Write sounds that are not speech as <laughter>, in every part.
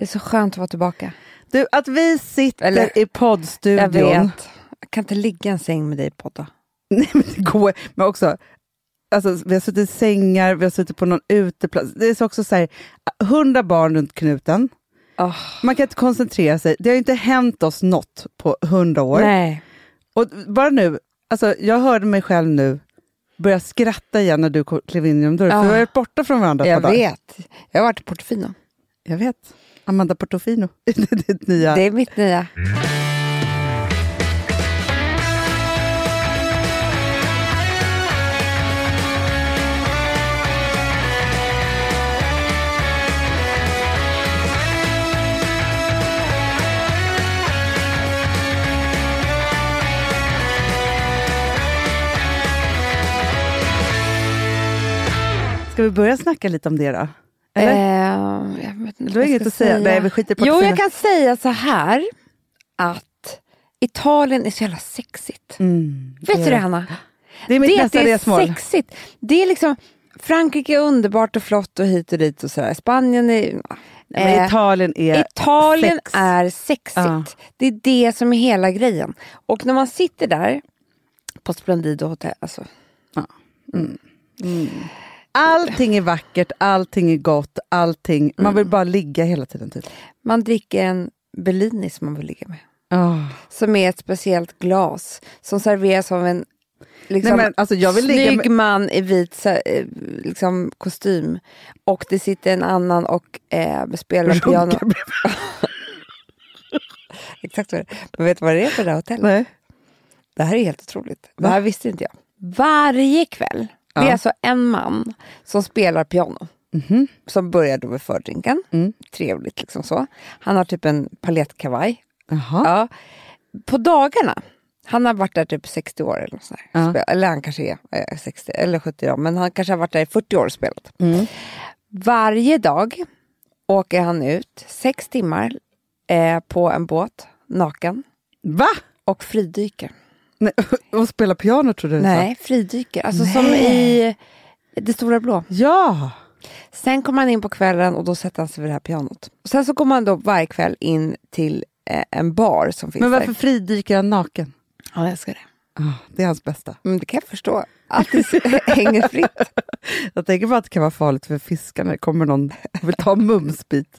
Det är så skönt att vara tillbaka. Du, att vi sitter Eller- i poddstudion. Jag vet. Jag kan inte ligga i en säng med dig podda. <laughs> Nej, men det går. Men också, alltså, vi har suttit i sängar, vi har suttit på någon uteplats. Det är så också så här, hundra barn runt knuten. Oh, Man kan inte koncentrera sig. Det har ju inte hänt oss något på hundra år. nej. Och bara nu, alltså, jag hörde mig själv nu börja skratta igen när du klev in genom dörren. Ja. För vi har varit borta från varandra ett Jag par dagar. vet. Jag har varit i Portofino. Jag vet. Amanda Portofino. <laughs> det är ditt nya. Det är mitt nya. Ska vi börja snacka lite om det då? Eller? Eh, jag vet inte du har inget att säga. Nej, vi skiter i Jo, jag kan säga så här att Italien är så jävla sexigt. Mm, Vet du är det, Hanna? Det är mitt det, nästa det är resmål. sexigt. Det är liksom, Frankrike är underbart och flott och hit och dit och sådär. Spanien är... Men eh, Italien är Italien sex. är sexigt. Ja. Det är det som är hela grejen. Och när man sitter där på Splendido hotell, alltså, Allting är vackert, allting är gott, allting. Man vill bara ligga hela tiden. Typ. man dricker en Bellini som man vill ligga med. Oh. Som är ett speciellt glas som serveras av en liksom, Nej, men, alltså, jag vill ligga snygg med- man i vit eh, liksom, kostym. Och det sitter en annan och eh, spelar piano. Runkar bredvid. <laughs> Exakt vad det är. Men vet du vad det är för det här hotellet? Nej. Det här är helt otroligt. Det Va? här visste inte jag. Varje kväll, det är alltså en man som spelar piano. Mhm. Som börjar då vid fördrinken. Mm. Trevligt liksom så. Han har typ en palettkavaj. Jaha. Ja. På dagarna, han har varit där typ 60 år eller något sånt. Ja. Spel- Eller han kanske är eh, 60 eller 70 då, men han kanske har varit där i 40 år och spelat. Mm. Varje dag åker han ut sex timmar eh, på en båt, naken, Va? och fridyker. Nej, <laughs> och spela piano trodde du sa. Nej, fridyker. Alltså Nej. som i Det stora blå. Ja! Sen kommer han in på kvällen och då sätter han sig vid det här pianot. Sen så kommer han då varje kväll in till eh, en bar som finns Men varför där. fridyker han naken? Ja, jag älskar det. Ah, det är hans bästa. Mm, det kan jag förstå. Att det <laughs> hänger fritt. <laughs> Jag tänker bara att det kan vara farligt för fiskarna. Det kommer någon och vill ta en mumsbit.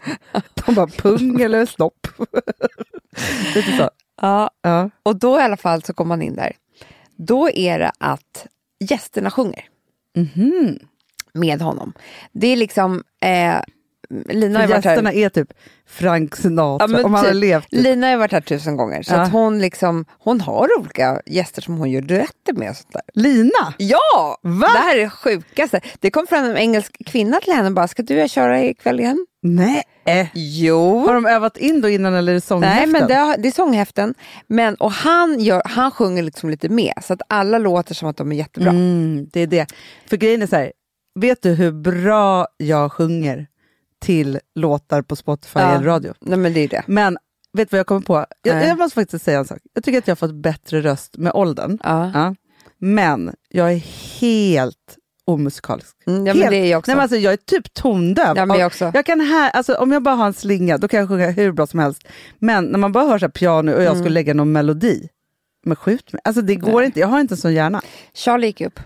De bara pung eller snopp. Lite så. Ja, Ja. och då i alla fall så kommer man in där. Då är det att gästerna sjunger Mhm. med honom. Det är liksom... Eh, Lina har varit här. är typ Frank Sinatra, Ja, om han hade typ. levt. Lina har varit här tusen gånger. Så Ja. att hon, liksom, hon har olika gäster som hon gör duetter med. Och sånt där. Lina? Ja! Va? Det här är det sjukaste. Det kom fram en engelsk kvinna till henne och bara, ska du köra ikväll igen? Nej. Jo. Har de övat in då innan eller är det Nej, sånghäften? men det, har- det är sånghäften. Men, och han, gör, han sjunger liksom lite med, så att alla låter som att de är jättebra. Mm, det är det. För grejen är så här, vet du hur bra jag sjunger till låtar på Spotify Ja. eller radio? Nej, men det är det. Men vet du vad jag kommer på? Jag, jag måste faktiskt säga en sak. Jag tycker att jag har fått bättre röst med åldern. Ja. Ja. Men jag är helt omusikalisk. Mm, ja, men helt. det är jag också. Nej, men alltså, jag är typ tondöv. Ja, men jag också. Jag kan här, alltså, om jag bara har en slinga, då kan jag sjunga hur bra som helst. Men när man bara hör så här piano och jag skulle lägga någon melodi, men skjut mig. Alltså det går Mm. Nej. inte, jag har inte en sån hjärna. Charlie gick upp.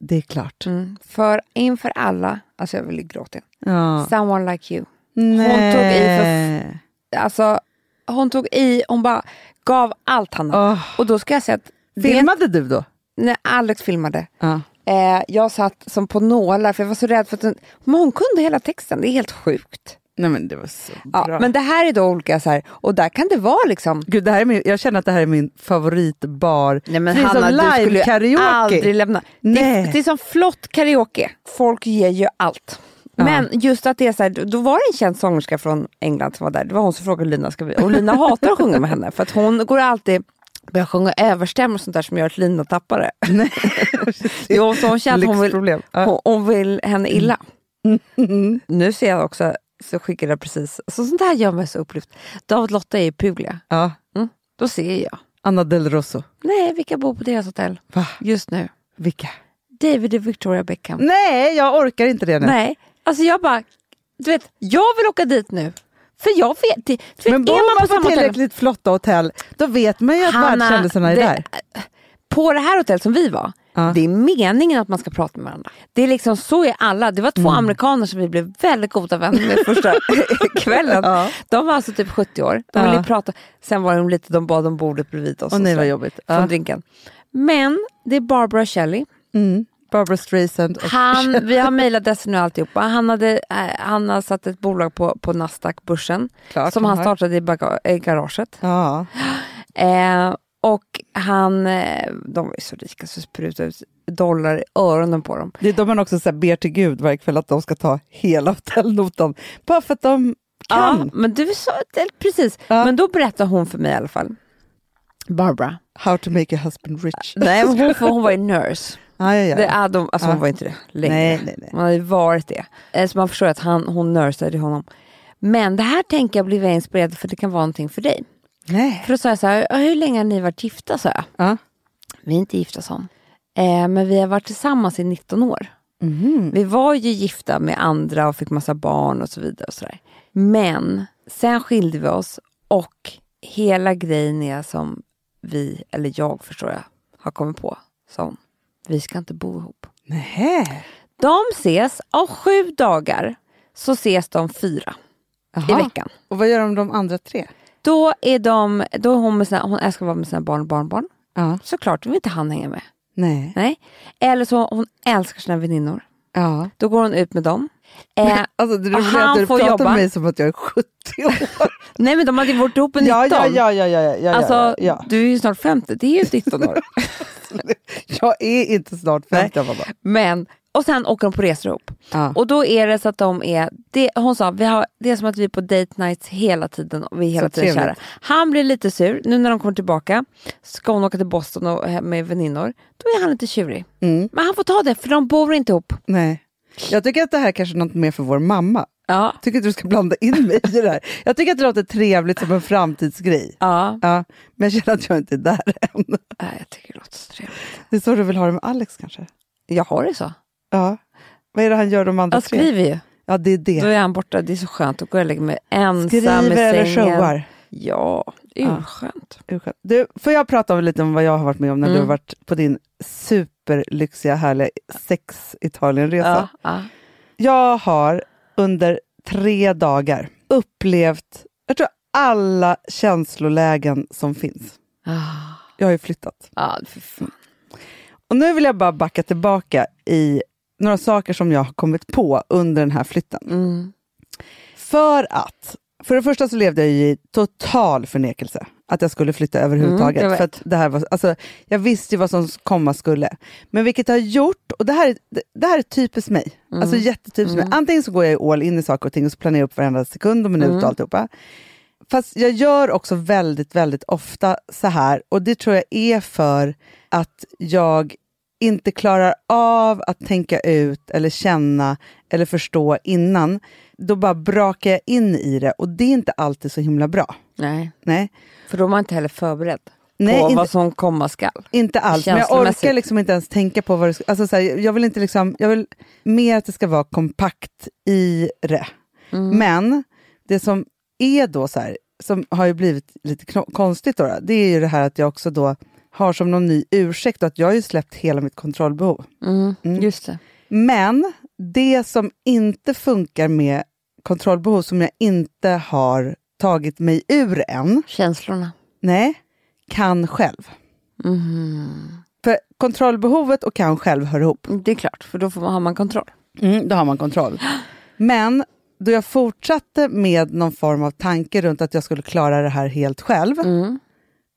Det är klart. Mm. För inför alla, alltså jag vill gråta. Ja. Someone like you. Nej. tog i för Alltså, hon tog i, hon bara gav allt Hanna. Åh. Och då ska jag säga att det, Filmade du då? när Alex filmade, Ja. eh, jag satt som på nålar för jag var så rädd för att men hon kunde hela texten, det är helt sjukt. Nej men det var så bra. Ja, men det här är då olika så här, och där kan det vara liksom Gud, det här är min, jag känner att det här är min favoritbar. Nej men det är som Hanna, du skulle ju live-karaoke. aldrig lämna. Det, Nej. det är som flott karaoke. Folk ger ju allt. Ja. Men just att det är så här, då var det en känd sångerska från England som var där. Det var hon som frågade Lina, ska vi? och Lina hatar att sjunga med henne för att hon går alltid börjar sjunga överstämmor och sånt där som gör att Lina tappar det. Nej. <laughs> Jo, så hon känner att hon vill, hon, hon vill henne illa. Nu ser jag också, så skickade jag precis, så sånt här gör mig så upplyft. David Lotta är i Puglia. Ja. Då ser jag. Anna Del Rosso. Nej, vilka bor på deras hotell Va? just nu? Vilka? David och Victoria Beckham. Nej, jag orkar inte det nu. Nej, alltså jag bara, du vet, jag vill åka dit nu. För jag vet, det- för Men bor man på på hotell- tillräckligt flotta hotell, då vet man ju att världskändisarna är där. På det här hotellet som vi var, Ja. det är meningen att man ska prata med varandra. Det är liksom så är alla. Det var två Mm. amerikaner som vi blev väldigt goda vänner med första <laughs> kvällen. Ja. De var alltså typ 70 år. De ville Ja. prata. Sen var de lite, de bad om bordet bredvid oss. Och nej vad jobbigt. Från drinken. Men det är Barbara Shelley. Mm. Barbara Streisand. Han, vi har <laughs> mejladressen och alltihopa. Han, hade, han har satt ett bolag på, på Nasdaq-börsen Klart som han startade i garaget. Ja. Eh, och han, eh, de var ju så rika så sprutade ut dollar i öronen på dem. Det är de man också så här ber till Gud varje kväll att de ska ta hela <laughs> hotellnotan. Bara för att de Ja, kan. men du sa precis. Ja. Men då berättade hon för mig i alla fall. Barbara. How to make a husband rich. Nej, hon, för hon var ju <laughs> nurse. Ja, ja, ja. Det de, alltså Ja. hon var inte det längre. Nej, nej, nej. Hon hade varit det. Eh, Så man förstår att han, hon nursade honom. Men det här tänker jag jag inspirerad för det kan vara någonting för dig. Nej. För då sa jag så här, "Ja, hur länge har ni varit gifta? sa jag. Ja. Vi är inte gifta som. Eh, men vi har varit tillsammans i 19 år. Mhm. Vi var ju gifta med andra och fick massa barn och så vidare. Och så där. Men sen skilde vi oss och hela grejen är som vi, eller jag förstår jag, har kommit på. Som, vi ska inte bo ihop. Nej. De ses, av sju dagar så ses de fyra i Jaha. veckan. Och vad gör de de andra tre? Då är, de, då är hon, med sina, hon älskar att vara med sina barn och barnbarn. Ja. Såklart vill inte han hänga med. Nej. Nej. Eller så hon älskar sina väninnor. Ja. Då går hon ut med dem. Eh, Alltså, är han att du får pratar jobba. med mig som att jag är 70 år. <laughs> nej men de hade ju varit ihop i 19. ja, ja, ja, ja, ja, ja, Alltså, ja, ja. du är ju snart 50, det är ju 19 år. <laughs> Jag är inte snart 50 Amanda. Men, och sen åker de på resor ihop. Ja. Och då är det så att de är, det, hon sa, vi har, det är som att vi är på date nights hela tiden och vi är hela Så tiden kära. Han blir lite sur, nu när de kommer tillbaka ska hon åka till Boston och, med väninnor. Då är han lite tjurig. Mm. Men han får ta det för de bor inte ihop. Nej. Jag tycker att det här kanske är något mer för vår mamma. Ja. Tycker att du ska blanda in mig i det här. Jag tycker att det låter trevligt som en framtidsgrej. Ja, Ja, men jag känner att jag inte är där än. Nej, jag tycker det låter så trevligt. Det är så du vill ha det med Alex kanske? Jag har det så. Ja. Vad är det han gör de andra tre? skriver ju. Ja, det är Då det. är han borta, det är så skönt. Då går jag och lägger mig ensam Skriver i eller sängen. showar? Ja, Ja. urskönt. Urskönt. Du, får jag prata om lite om vad jag har varit med om när du Mm. har varit på din superlyxiga, härliga sex-Italienresa? Ja. Ja. Jag har under tre dagar upplevt, jag tror alla känslolägen som finns. Ah. Jag har ju flyttat. Fan. Och nu vill jag bara backa tillbaka i några saker som jag har kommit på under den här flytten. Mm. För att, för det första så levde jag i total förnekelse att jag skulle flytta överhuvudtaget. Mm, för att det här var, alltså, jag visste ju vad som komma skulle. Men vilket har gjort, och det här, är- det, det här är typiskt mig, Mm. alltså jättetypiskt mig. Antingen så går jag all in i saker och ting och så planerar jag upp varenda sekund och minut Mm. och alltihopa. Fast jag gör också väldigt, väldigt ofta så här och det tror jag är för att jag inte klarar av att tänka ut eller känna eller förstå innan. Då bara brakar jag in i det och det är inte alltid så himla bra. Nej, Nej, för då är man inte heller förberedd Nej på inte, vad som komma skall. inte alls. Men jag orkar liksom inte ens tänka på vad det ska... Alltså så här, jag vill inte liksom... Jag vill mer att det ska vara kompakt i det. Mm. Men det som är då så här, som har ju blivit lite konstigt då, då, det är ju det här att jag också då har som någon ny ursäkt att jag har ju släppt hela mitt kontrollbehov. Mm. Mm. Just det. Men det som inte funkar med kontrollbehov som jag inte har tagit mig ur än, Känslorna. nej, kan själv. Mhm. För kontrollbehovet och kan själv hör ihop. Det är klart, för då får man, har man kontroll. Mm, då har man kontroll. Men då jag fortsatte med någon form av tanke runt att jag skulle klara det här helt själv, Mm.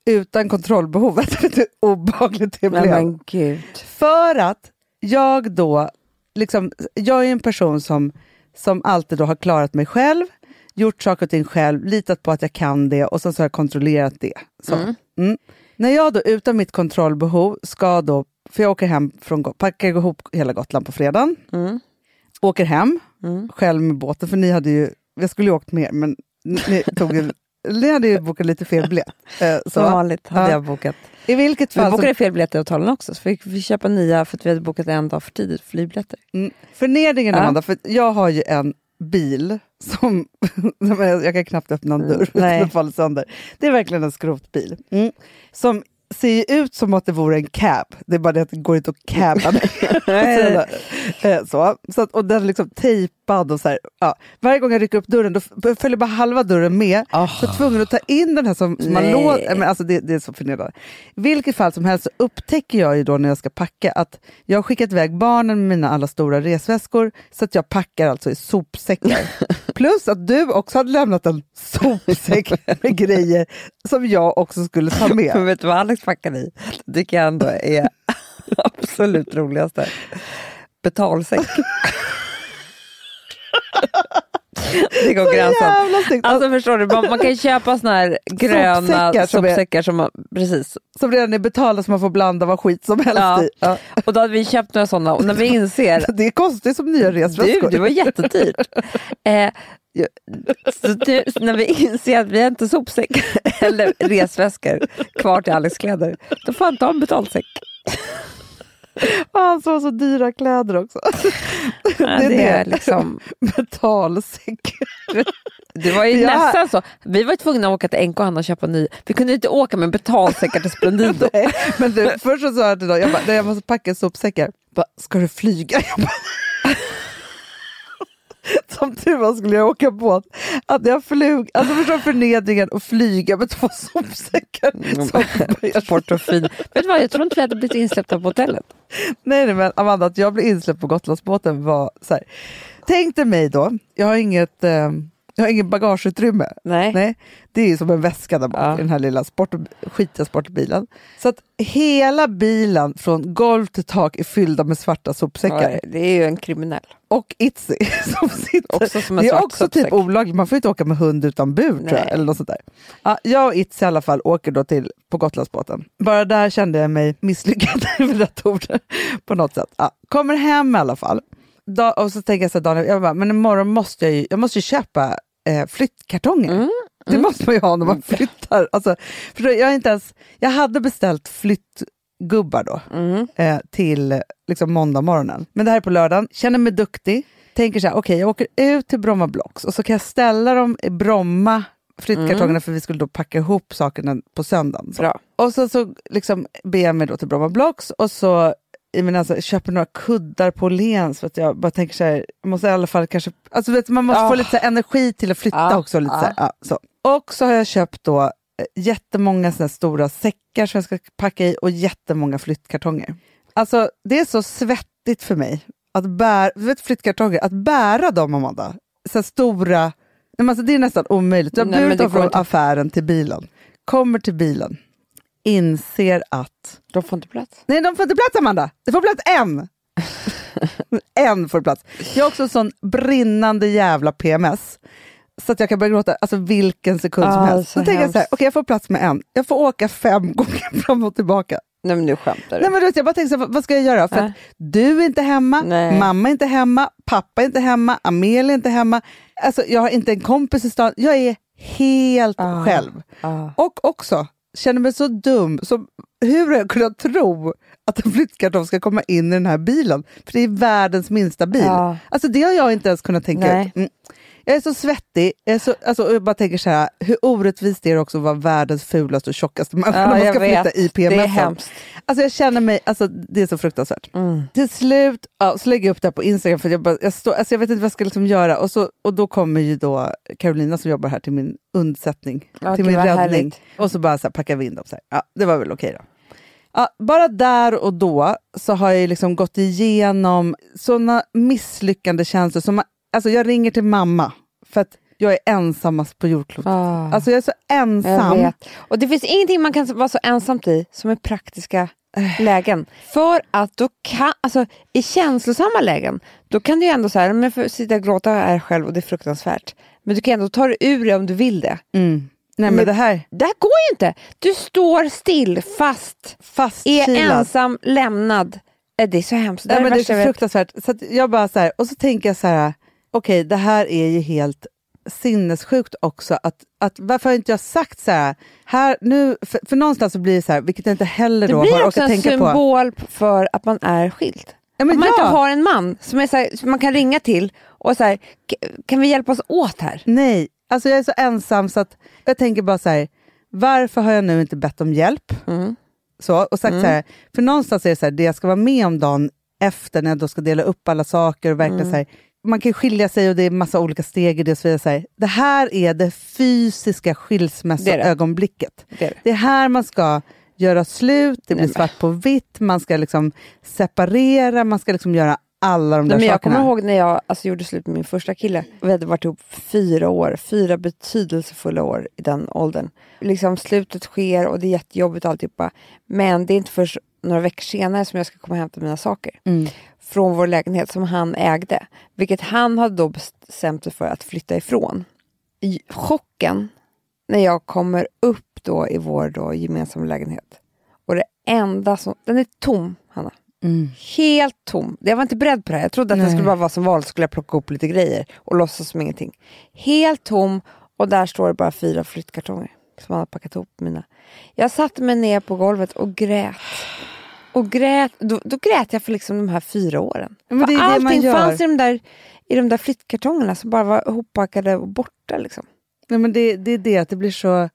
utan kontrollbehovet, vet du hur obehagligt det blev. För att jag då, liksom, jag är en person som, som alltid då har klarat mig själv, gjort saker och ting själv, litat på att jag kan det och sen så har jag kontrollerat det. Så. Mm. Mm. När jag då utan mitt kontrollbehov ska då, för jag åker hem från, packar ihop hela Gotland på fredagen, Mm. åker hem Mm. själv med båten, för ni hade ju, jag skulle ju åkt mer, men ni, tog, ju- ni hade ju bokat lite fel biljett. <laughs> Eh, Som så. vanligt hade Ja. jag bokat. I vilket Vi fall, så, bokade fel biljetter i Italien också, så fick vi köpa nya för att vi hade bokat en dag för tidigt flygbiljetter. mm, förnedringen Ja. Amanda, för jag har ju en bil som, <laughs> jag, kan knappt öppna en dörr, <laughs> Nej. den faller sönder. Det är verkligen en skrotbil. Mm. Som ser ju ut som att det vore en cab, det är bara det att det går inte att cabba. <laughs> <laughs> Eh, så. Så att, och den är liksom tejpad och så här, ja. Varje gång jag rycker upp dörren då följer bara halva dörren med. Oh. Så jag är tvungen att ta in den här som, som man låter. Alltså det, det är så förnedrande. I vilket fall som helst så upptäcker jag ju då när jag ska packa att jag har skickat iväg barnen med mina alla stora resväskor så att jag packar alltså i sopsäckar. <laughs> Plus att du också hade lämnat en sopsäck med grejer som jag också skulle ta Men <laughs> med. vet du vad Alex packade i? Det tycker jag ändå är <laughs> absolut roligaste. Betalsäck. <laughs> Det går gränsen. Alltså förstår du, man, man kan köpa såna här <laughs> gröna Sopsäckar som är- som man, precis. Som redan är betalda så man får blanda vad skit som helst Ja. i. Ja. Och då hade vi köpt några sådana och när vi inser <laughs> Det är konstigt som nya Du, resväskor. det var jättedyrt. <laughs> Eh, så så när vi inser att vi har inte sopsäckar eller resväskor kvar till Alex kläder, då får han ta en betalsäck. Och <laughs> han har så dyra kläder också. Ja, det är liksom, <laughs> Betalsäck. det var ju Ja. nästan så. Vi var tvungna att åka till NK och köpa ny. Vi kunde inte åka med betalsäckar till Splendido. <laughs> Nej, men du, först så sa jag till dem, jag, bara, "Nej, jag måste packa sopsäckar. Bara, Ska du flyga? Jag bara, <laughs> Som tur var skulle jag åka båt. Att jag flög, alltså förstår förnedringen att flyga med två <laughs> sopsäckar. Mm. <laughs> Sport och fin. Vet du vad, jag tror inte vi hade blivit insläppta på hotellet. nej, nej, men Amanda, att jag blev insläppt på Gotlandsbåten var så här. Tänk dig mig då, jag har inget, eh, jag har ingen bagageutrymme. Nej. Nej, det är som en väska där bak Ja. i den här lilla sport, skitiga sportbilen. Så att hela bilen från golv till tak är fyllda med svarta sopsäckar. Ja, Det är ju en kriminell. Och Itzy <laughs> som sitter. Också som det är också sopsäck. typ olagligt, man får inte åka med hund utan bur tror jag, Nej. eller något sånt där. Ja, jag och Itzy i alla fall åker då till, på Gotlandsbåten. Bara där kände jag mig misslyckad <laughs> med rätt ord på något sätt. Ja, kommer hem i alla fall. Da, och så tänker jag så här, Daniel, jag bara, men imorgon måste jag ju, jag måste ju köpa eh, flyttkartonger. Mm, Det måste man ju ha när man flyttar. Alltså, för jag, inte ens, jag hade beställt flyttgubbar då Mm. eh, till liksom måndag morgonen. Men det här är på lördagen, känner mig duktig. Tänker så här, okej jag åker ut till Bromma Blocks och så kan jag ställa dem i Bromma, flyttkartongerna, för vi skulle då packa ihop sakerna på söndagen. Så. Och så, så liksom ber jag mig då till Bromma Blocks och så i min, alltså, köper några kuddar på Åhléns för att jag bara tänker så här, jag måste i alla fall kanske, alltså vet, man måste Ah. få lite så här, energi till att flytta Ah, också. Lite ah. så här, ja, så. Och så har jag köpt då eh, jättemånga såna stora säckar som jag ska packa i och jättemånga flyttkartonger. Alltså det är så svettigt för mig att bära, du vet flyttkartonger, att bära dem Amanda, så stora, Nej, alltså, det är nästan omöjligt. Jag men burit dem från inte. affären till bilen, kommer till bilen, inser att De får inte plats. Nej, de får inte plats Amanda. Det får plats en. <laughs> en får plats. Jag har också en sån brinnande jävla PMS. Så att jag kan börja gråta alltså vilken sekund som Ah, helst. så Så tänker jag så här, okej jag får plats med en. Jag får åka fem <laughs> gånger fram och tillbaka. Nej men nu skämtar du. Nej, men du vet, jag bara tänker så här, vad- ska jag göra? För Nej. att du är inte hemma, Nej. mamma är inte hemma, pappa är inte hemma, Amelia är inte hemma. Alltså, jag har inte en kompis i stan. Jag är helt Ah. själv. Ah. Och också, känner mig så dum. Som, hur har jag kunnat tro att en flyttkartong ska komma in i den här bilen? För det är världens minsta bil. Ja. Alltså det har jag inte ens kunnat tänka Nej. ut. Mm. Jag är så svettig. Jag, är så, alltså, jag bara tänker så här, hur orättvist är det också att vara världens fulaste och tjockaste människa Ja, när man ska flytta i Det är PMS. Alltså jag känner mig, alltså det är så fruktansvärt. Mm. Till slut ja, så lägger jag upp det här på Instagram för jag, bara, jag, står, alltså jag vet inte vad jag ska liksom göra. Och, så, och då kommer ju då Carolina som jobbar här till min undsättning, Ja, till min räddning. härligt. Och så bara så här, packar vi in dem. Så här. Ja, det var väl okej då. Ja, bara där och då så har jag liksom gått igenom såna misslyckande känslor. Som, alltså jag ringer till mamma för att jag är ensammast på jordklotet. Ah. Alltså jag är så ensam. Och det finns ingenting man kan vara så ensamt i som är praktiska lägen. För att då kan, alltså i känslosamma lägen, då kan du ju ändå säga, men jag får sitta och gråta här själv och det är fruktansvärt. Men du kan ändå ta dig ur det om du vill det. Mm. Nej men Men- det här, Det här går ju inte. Du står still, fast, är fastkilad. ensam, lämnad. Eh, Det är så hemskt. Det, Nej, är men det är så fruktansvärt. Så jag bara så här, och så tänker jag så här, okej det här är ju helt sinnessjukt också. Att, att, varför har inte jag sagt så här, här nu, för, för någonstans så blir det så här, vilket jag inte heller Det då blir har också orkat en tänka på. symbol för att man är skild. Ja, men Att man ja. inte har en man som, är så här, som man kan ringa till och så här, "K- kan vi hjälpas åt här? Nej, alltså jag är så ensam så att jag tänker bara så här, varför har jag nu inte bett om hjälp? Mm. Så, och sagt så här, för någonstans är det så här, det jag ska vara med om dagen efter när jag då ska dela upp alla saker och verkligen så här, man kan skilja sig och det är massa olika steg i det. Så vidare. Det här är det fysiska Det det. skilsmässoögonblicket. Det är det. Det är här man ska göra slut, det blir Nej, svart på vitt, man ska liksom separera, man ska liksom göra alla de där Nej, men jag sakerna. kommer ihåg när jag alltså, gjorde slut med min första kille. Vi hade varit ihop fyra år, fyra betydelsefulla år i den åldern. Liksom slutet sker och det är jättejobbigt alltihopa. Men det är inte först några veckor senare som jag ska komma och hämta mina saker. Mm. Från vår lägenhet som han ägde. Vilket han hade då bestämt sig för att flytta ifrån. I chocken när jag kommer upp då i vår då gemensamma lägenhet. Och det enda som, den är tom Hanna. Mm. Helt tom. Jag var inte beredd på det här. Jag trodde att det Nej. skulle bara vara som vanligt, skulle jag plocka upp lite grejer och låtsas som ingenting. Helt tom och där står det bara fyra flyttkartonger som han har packat ihop mina. Jag satte mig ner på golvet och grät. Och grät, då, då grät jag för liksom de här fyra åren. Men för allting gör. fanns i de, där, i de där flyttkartongerna som bara var ihoppackade och borta. Liksom. Nej, men det, det är det att det blir så...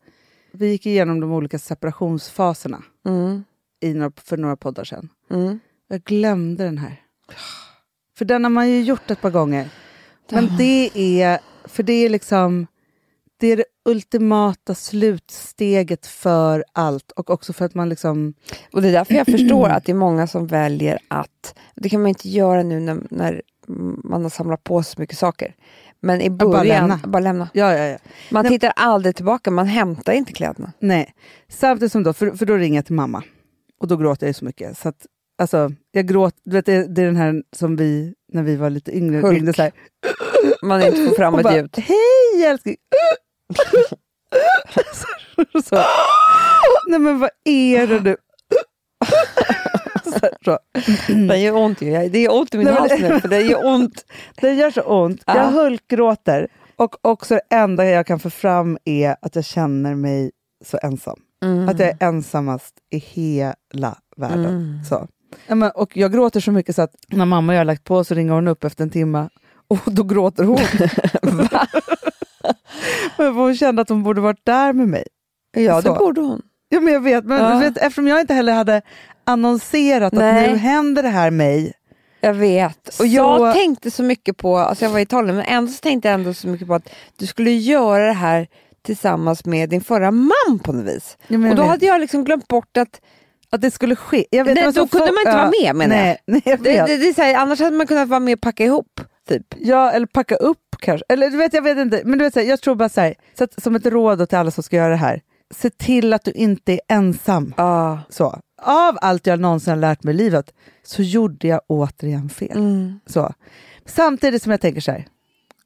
Vi gick igenom de olika separationsfaserna Mm. i några, för några poddar sedan. Mm. Jag glömde den här. För den har man ju gjort ett par gånger. Men det är, för det är liksom, det är det ultimata slutsteget för allt och också för att man liksom, Och det är därför jag förstår <clears throat> att det är många som väljer att, det kan man inte göra nu när, när man har samlat på så mycket saker. Men i bara början, lämna. bara lämna. ja ja ja. Man Nej. tittar aldrig tillbaka, man hämtar inte kläderna. Nej, samtidigt som då, för, för då ringer jag till mamma och då gråter jag ju så mycket. Så att, alltså, jag gråter, du vet det, det är den här som vi, när vi var lite yngre, Hulk. ringde så här, Man inte får fram och ett bara, ljud. hej älskling! <laughs> så, så. Nej men vad är det nu? <laughs> så, så. Det gör ont ju. Det gör ont i min Nej, hals nu, för det gör ont. <laughs> Det gör så ont. Ja. Jag hulkgråter. Och också det enda jag kan få fram är att jag känner mig så ensam. Mm. Att jag är ensammast i hela världen. Mm. Så. Ja, men, och jag gråter så mycket så att när mamma och jag har lagt på så ringer hon upp efter en timme och då gråter hon. <laughs> men hon kände att hon borde varit där med mig. Ja, det Så. borde hon. Ja, men jag vet, men Ja. vet, eftersom jag inte heller hade annonserat Nej. att nu händer det här mig. Jag vet. Och Så- jag tänkte så mycket på, alltså jag var i Italien, men ändå så tänkte jag ändå så mycket på att du skulle göra det här tillsammans med din förra man på något vis. Ja, Och då vet. hade jag liksom glömt bort att Att det skulle ske. Jag vet, Nej, det då så kunde man inte vara med, menar jag. nej, <laughs> nej, jag det, det, det är så här, annars hade man kunnat vara med och packa ihop. Typ. Ja, eller packa upp kanske. Eller du vet, jag vet inte. Men du vet, så här, jag tror bara så här, så att, som ett råd till alla som ska göra det här. Se till att du inte är ensam. Ah. Så. Av allt jag någonsin har lärt mig i livet så gjorde jag återigen fel. Mm. Så. Samtidigt som jag tänker så här,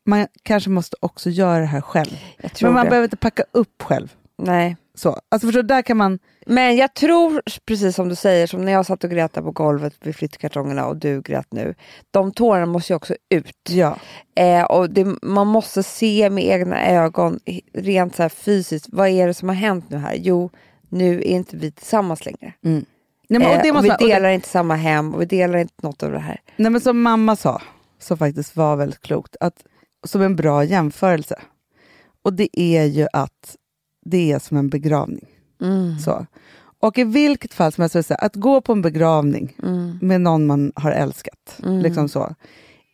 man kanske måste också göra det här själv. Men man det. behöver inte packa upp själv. Nej. Så. Alltså förstår, där kan man... Men jag tror, precis som du säger, som när jag satt och grät där på golvet vid flyttkartongerna och du grät nu. De tårarna måste ju också ut. Ja. Eh, och det, man måste se med egna ögon, rent så fysiskt, vad är det som har hänt nu här? Jo, nu är inte vi tillsammans längre. Nej, men, och Eh, det och måste vi man- och det- delar inte samma hem och vi delar inte något av det här. Nej, men som mamma sa, som faktiskt var väldigt klokt, att, som en bra jämförelse. Och det är ju att det är som en begravning. Mm. Så. Och i vilket fall som helst, så är att gå på en begravning Mm. med någon man har älskat, liksom så,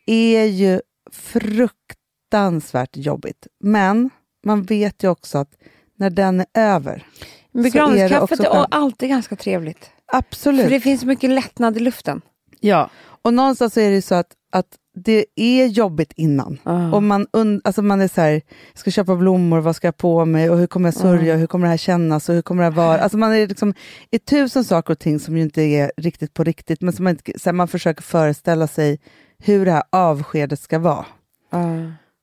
är ju fruktansvärt jobbigt. Men man vet ju också att när den är över, Begravningskaffet är, skönt. alltid ganska trevligt. absolut. För det finns mycket lättnad i luften. Ja, och någonstans är det ju så att, att det är jobbigt innan. Ah. Och man, und- alltså man är så här, ska köpa blommor, vad ska jag på mig och hur kommer jag sörja, och hur kommer det här kännas och hur kommer det här vara? Alltså man är liksom i tusen saker och ting som ju inte är riktigt på riktigt, men som man, så här, man försöker föreställa sig hur det här avskedet ska vara. Ah.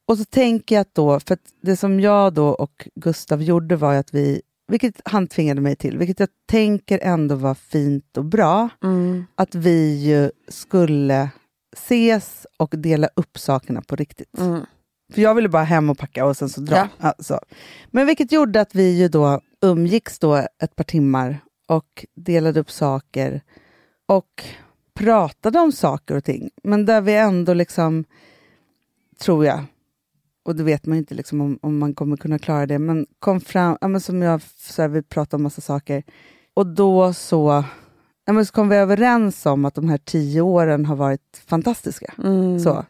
Och så tänker jag att då, för att det som jag då och Gustav gjorde var att vi, vilket han tvingade mig till, vilket jag tänker ändå var fint och bra, Mm. att vi ju skulle ses och dela upp sakerna på riktigt. Mm. För jag ville bara hem och packa och sen så dra. Ja. Ja, så. Men vilket gjorde att vi ju då umgicks då ett par timmar och delade upp saker. Och pratade om saker och ting. Men där vi ändå liksom, tror jag, och det vet man ju inte liksom om, om man kommer kunna klara det, men kom fram, ja, men som jag, så här, vi pratade om massa saker. Och då så, ja, men så kom vi överens om att de här tio åren har varit fantastiska. Mm. Så.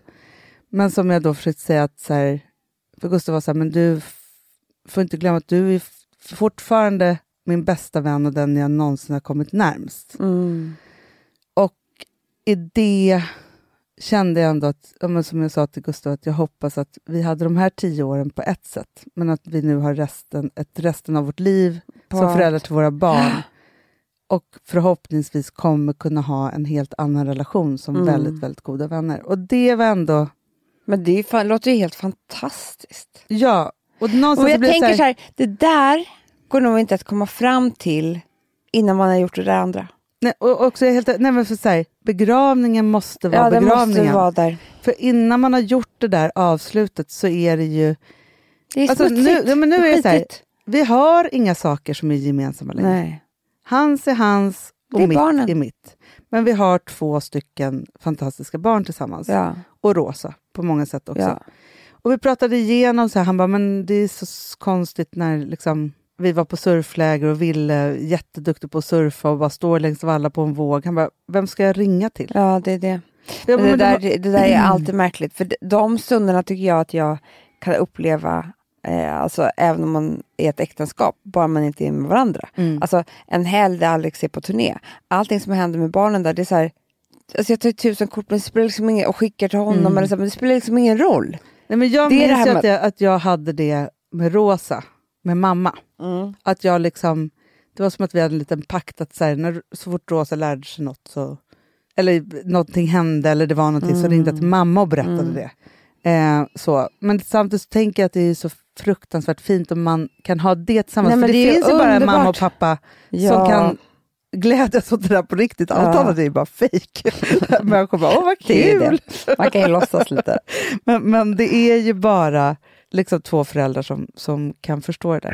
Men som jag då försökte säga att, så här, för Gustav var så här, men du får inte glömma att du är fortfarande min bästa vän och den jag någonsin har kommit närmst. Mm. Och i det kände jag ändå att, som jag sa till Gustav, att jag hoppas att vi hade de här tio åren på ett sätt, men att vi nu har resten, ett resten av vårt liv På som föräldrar till våra barn. <gasps> Och förhoppningsvis kommer kunna ha en helt annan relation som Mm. väldigt, väldigt goda vänner. Och det var ändå, Men det fan, låter ju helt fantastiskt. ja. Och någonstans Och jag tänker så så här, här, det där går nog inte att komma fram till innan man har gjort det där andra. nej, och också helt, nej, men för så här, begravningen måste vara Ja, begravningen. måste vara där. För innan man har gjort det där avslutet så är det ju, Det är Alltså, smutsigt. nu- men nu är det så här- vi har inga saker som är gemensamma längre. Nej. Hans är hans och är mitt barnen. är mitt. Men vi har två stycken fantastiska barn tillsammans. Ja, Och Rosa på många sätt också. ja. Och vi pratade igenom, så här, han bara, men det är så konstigt när liksom, vi var på surfläger och Ville, jätteduktig på att surfa och bara står längs valla på en våg. Han bara, vem ska jag ringa till? ja, det är det. Ja, det, där, det där är alltid märkligt. För de stunderna tycker jag att jag kan uppleva, eh, alltså, även om man är ett äktenskap, bara man inte är med varandra. Mm. Alltså en helg där Alex är på turné. Allting som händer med barnen där, det är så här, alltså jag tar tusen kort men det spelar liksom ingen, och skickar till honom, Mm. eller så, men det spelar liksom ingen roll. Nej, men jag Det det minns här med- att, jag, att jag hade det med Rosa, med mamma. Att jag liksom, det var som att vi hade en liten pakt att så, här, när, så fort Rosa lärde sig något så, eller någonting hände eller det var någonting så ringde jag till mamma och berättade Mm. det. Eh, så. Men samtidigt så tänker jag att det är så fruktansvärt fint om man kan ha det tillsammans. Nej, men För det, det finns ju bara en mamma och pappa som Ja. kan glädjas åt det där på riktigt. Allt Ja. annat är ju bara fejk. <laughs> Människor bara, åh vad kul! Man kan ju låtsas lite. Men, men det är ju bara liksom två föräldrar som, som kan förstå det där.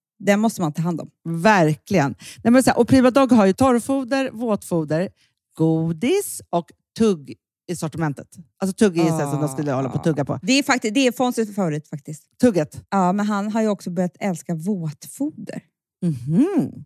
den måste man ta hand om. Verkligen. Nej, men så här, och Prima Dog har ju torrfoder, våtfoder, godis och tugg i sortimentet. Alltså tugg är ah. som de skulle hålla på att tugga på. Det är, faktiskt, det är Fonzies favorit faktiskt. Tugget? Ja, men han har ju också börjat älska våtfoder. Mhm.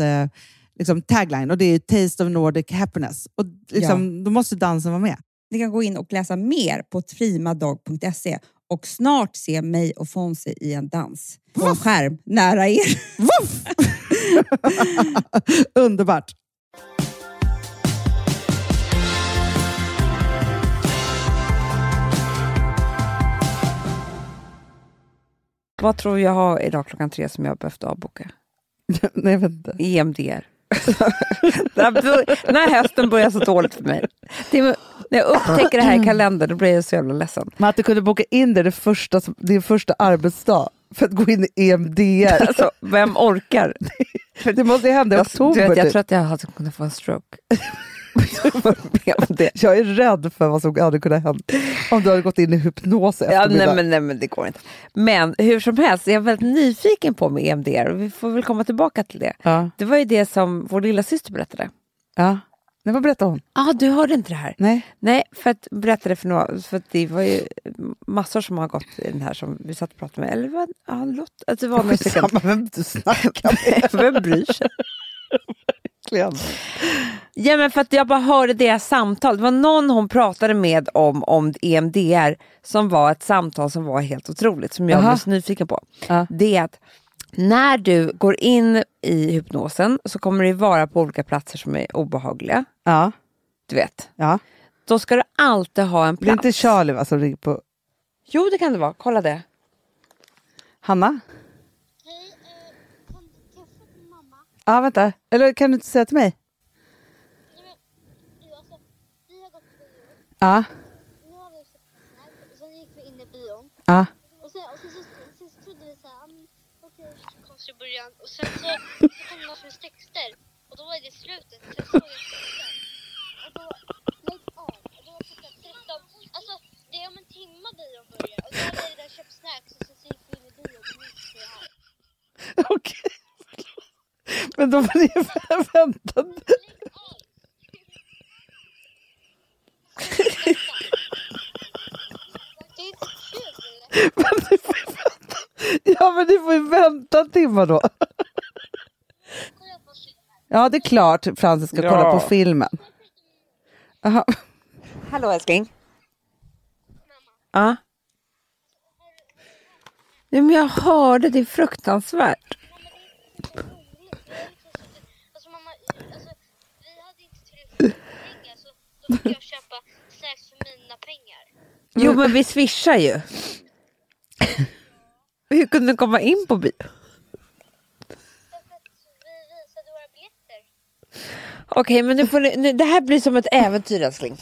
eh, liksom, tagline och det är Taste of Nordic Happiness. Och liksom, ja. Då måste dansen vara med. Ni kan gå in och läsa mer på trimadog.se och snart se mig och Fonzie i en dans på en skärm nära er. <laughs> Underbart! Vad tror jag har idag klockan tre som jag behövt avboka? <laughs> Nej, jag vet inte. EMDR. <laughs> den här hösten börjar så dåligt för mig. Det är, när jag upptäcker det här i kalendern då blir jag så jävla ledsen. Men att du kunde boka in det, det första, din första arbetsdag för att gå in i EMDR. Alltså, vem orkar? <laughs> det måste ju hända i oktober. Jag, jag typ. tror att jag hade kunnat få en stroke. <laughs> jag är rädd för vad som hade kunnat hända om du hade gått in i hypnos ja, nej, men, nej men det går inte. Men hur som helst, jag är väldigt nyfiken på med EMDR och vi får väl komma tillbaka till det. Ja. Det var ju det som vår lilla syster berättade. Ja. Nej, vad berättade hon? ah, du hörde inte det här? Nej. Nej, för att berättade för några, för det var ju massor som har gått i den här som vi satt och pratade med. Eller vad, ja, Lott, att det var några stycken. Vem du snackar med? <laughs> vem bryr sig? Ja, men för att jag bara hörde deras samtal. Det var någon hon pratade med om, om EMDR som var ett samtal som var helt otroligt, som jag var så nyfiken på. Ja. Det är att när du går in i hypnosen så kommer det vara på olika platser som är obehagliga. Ja. Du vet. Ja. Då ska du alltid ha en plats. Det är inte Charlie va, som ringer på... Jo, det kan det vara. Kolla det. Hanna? Ja, ah, vänta. Eller kan du inte säga till mig? Ja. Nu har vi och sen gick vi in i bion. Ja sen, och sen, så, sen så trodde vi såhär, konstigt i början. Och sen så, så kom det massor med texter. Och då var det slutet. Jag såg en texter. Och då, lägg av. Och då var klockan 13. Alltså, det är om en timme bion börjar. Och då hade jag redan köpt snacks och sen så gick vi in i bion och nu sitter jag här. <laughs> Okej. Men då var ni vänta. men ni får ju vänta. <laughs> Ja, men ni får ju vänta en timme då. Ja, det är klart Francis ska kolla på filmen. Aha. Hallå älskling. Ja. ja. men jag hörde, det är fruktansvärt. Då fick jag köpa snacks för mina pengar. Jo, men vi swishar ju. Hur kunde du komma in på bio? Okej, okay, men nu får ni, nu, det här blir som ett äventyr älskling.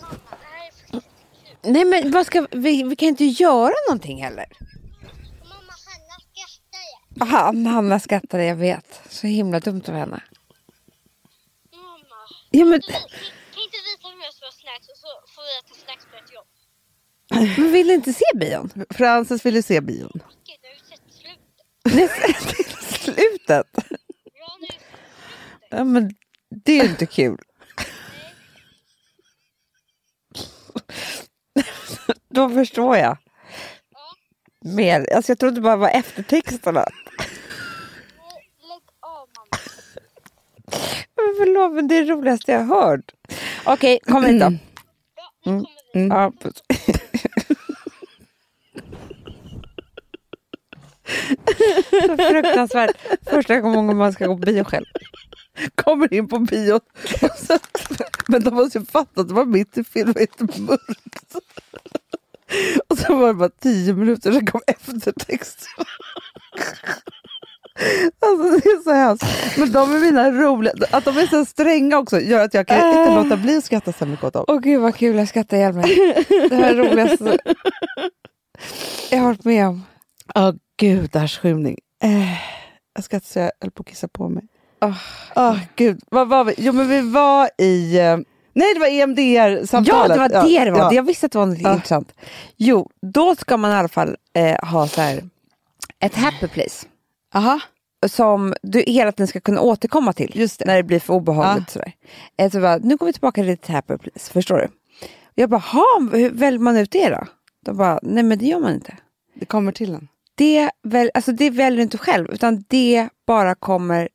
Mamma, det här är för Nej men vad ska, vi, vi kan inte göra någonting heller. Mamma, Hanna skrattar Aha, Hanna skrattar, jag vet. Så himla dumt av henne. Mamma. Ja, men... Kan inte visa hur jag ska ha snacks och så får vi äta snacks på ett jobb? Men vill du inte se bion? Frances ville se bion. Okej, du har ju sett slutet. Nej, <laughs> slutet? Ja. Ja, men det är ju inte kul. Då förstår jag. Mer. Alltså jag trodde bara det var eftertexterna. Lägg av mamma. Men förlåt, men det är det roligaste jag har hört. Okej, kom hit då. Ja, nu kommer vi. Ja, puss. Så fruktansvärt. Första gången man ska gå på bio själv. Kommer in på bio. Men de måste ju fatta att det var mitt i filmen, inte mörkt. Och så var det bara tio minuter, sen kom eftertext. Alltså det är så hemskt. Men de är mina roliga, att de är så stränga också gör att jag kan inte låta bli att skratta så mycket åt dem. Åh gud vad kul, jag skrattar ihjäl mig. Det här är det roligaste jag har varit med om. Åh gudars skymning. Eh, jag skrattar så jag höll på att kissa på mig. Åh. Åh gud, vad var vi? Jo men vi var i... eh, Nej det var Ja, EMDR-samtalet. det var det det var. Ja. Jag visste att det var något Ja. intressant. Jo, då ska man i alla fall eh, ha så här, ett happy place. Aha. Som du hela tiden ska kunna återkomma till Just det. när det blir för obehagligt. Sådär. Eh, så bara, nu kommer vi tillbaka till ditt happy place, förstår du? Jag bara, "Ha, hur väljer man ut det då? De bara, nej men det gör man inte. Det kommer till en. Det, väl, alltså det väljer du inte själv, utan det bara kommer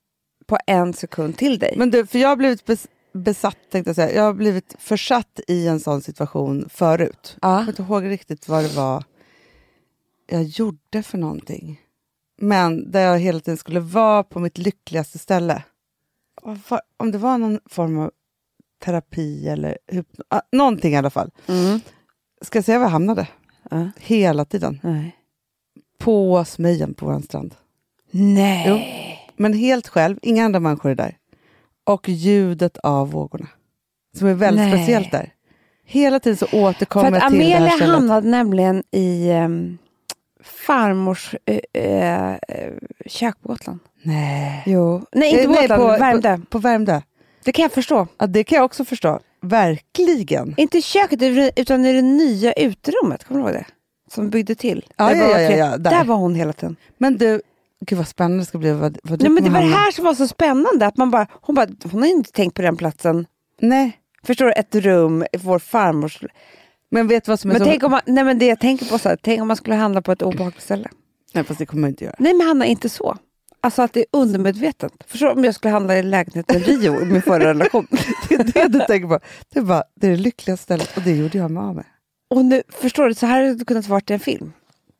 på en sekund till dig. Men du, för jag har blivit bes- besatt, tänkte jag säga. Jag har blivit försatt i en sån situation förut. Jag ja. kommer inte ihåg riktigt vad det var jag gjorde för någonting. Men där jag hela tiden skulle vara på mitt lyckligaste ställe. Om det var någon form av terapi eller hypno- ah, någonting i alla fall. Mm. Ska jag säga var jag hamnade? Ja. Hela tiden. Nej. På Smögen på vår strand. Nej. Men helt själv, inga andra människor är där. Och ljudet av vågorna. Som är väldigt Nej. speciellt där. Hela tiden så återkommer jag till det Amelia här stället. hamnade nämligen i um, farmors uh, uh, kök på Gotland. Nej. Jo. Nej, inte på nej, Gotland, på- Värmdö. På, på Värmdö. Det kan jag förstå. Ja, det kan jag också förstå. Verkligen. Inte köket, utan i det nya uterummet. Kommer du ihåg det? Som byggde till. Ja, Där ja, var ja, ja, där. där var hon hela tiden. Men du, gud vad spännande det ska bli. Vad, vad Nej, men det var det här som var så spännande. Att man bara, hon, bara, hon har inte tänkt på den platsen. Nej, Förstår du? Ett rum, vår farmors... men vet vad som är Men så... tänk om man, nej men det jag tänker på, så här, tänk om man skulle handla på ett obehagligt ställe. Nej, fast det kommer man inte göra. Nej men Hanna, inte så. Alltså att det är undermedvetet. Förstår du om jag skulle handla i lägenheten Rio i min förra relation? <laughs> Det är det du tänker på. Det är, bara, det är det lyckligaste stället och det gjorde jag mig av med. Och nu, förstår du, så här hade det kunnat vara en film.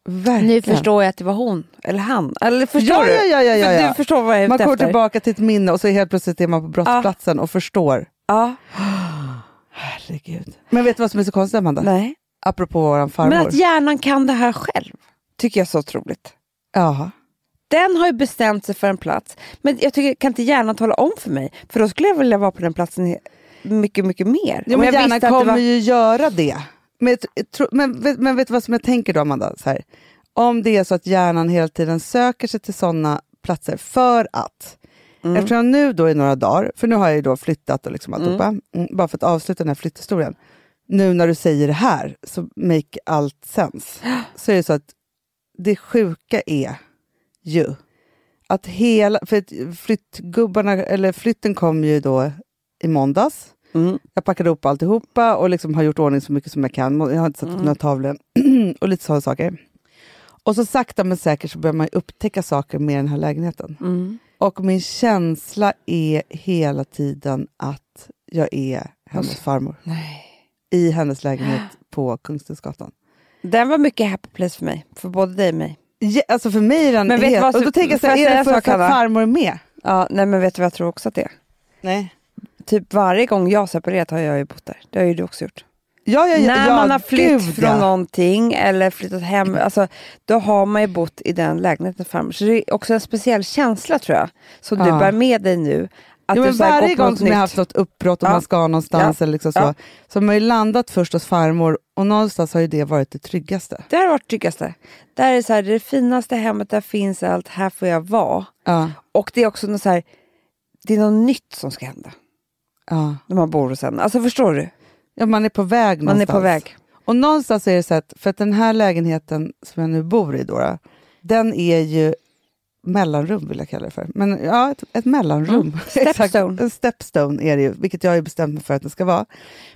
Verkligen. Nu förstår jag att det var hon, eller han. Eller förstår Ja, du? ja, ja, ja, ja. Du förstår vad jag är Man kommer efter. tillbaka till ett minne och så helt plötsligt är man på brottsplatsen och förstår. Ja, <gasps> Herregud. Men vet du vad som är så konstigt Amanda? nej. Apropå våran farmor. Men att hjärnan kan det här själv, tycker jag är så otroligt. ja. Den har ju bestämt sig för en plats, men jag tycker, kan inte hjärnan tala om för mig? För då skulle jag vilja vara på den platsen mycket, mycket mer. Ja, men hjärnan kommer var- ju göra det. Men, men, vet- men vet du vad som jag tänker då Amanda? Så här, om det är så att hjärnan hela tiden söker sig till sådana platser för att Mm. Eftersom jag nu då i några dagar, för nu har jag ju då flyttat och liksom alltihopa, mm, bara för att avsluta den här flytthistorien. Nu när du säger det här, så make allt sense. <gasps> Så är det så att det sjuka är ju att hela, för flyttgubbarna, eller flytten kom ju då i måndags. Mm. Jag packade upp alltihopa och liksom har gjort ordning så mycket som jag kan. Jag har inte satt upp några tavlor <clears throat> och lite sådana saker. Och så sakta men säkert så börjar man upptäcka saker med den här lägenheten. Mm. Och min känsla är hela tiden att jag är hennes farmor. Nej. I hennes lägenhet <gasps> på Kungstensgatan. Den var mycket happy place för mig, för både dig och mig. Ja, alltså för mig är den Men vet helt... vad Och då tänker jag så här, är det för, att farmor är med? Ja, nej men vet du vad jag tror också att det är? Nej. Typ varje gång jag har separerat har jag ju bott där. Det har ju du också gjort. Ja, ja, ja, När ja, man har flytt gud, från ja. någonting eller flyttat hem, alltså, då har man ju bott i den lägenheten. Så det är också en speciell känsla tror jag, som du Ja. bär med dig nu. Att du men varje gång som jag nytt. haft något uppbrott och Ja. man ska någonstans Ja. eller liksom så, Ja. så har man ju landat först hos farmor och någonstans har ju det varit det tryggaste. Det har varit tryggaste. Det här är så här, det, är det finaste hemmet, där finns allt, här får jag vara. Ja, Och det är också något så här, det är något nytt som ska hända ja. när man bor hos en. Alltså förstår du? ja, man är på väg Man någonstans. är på väg. Och någonstans är det så att, för att den här lägenheten som jag nu bor i då, den är ju mellanrum vill jag kalla det för. Men ja, ett, ett mellanrum. Mm. Stepstone. <laughs> en stepstone är det ju, vilket jag har bestämt mig för att det ska vara.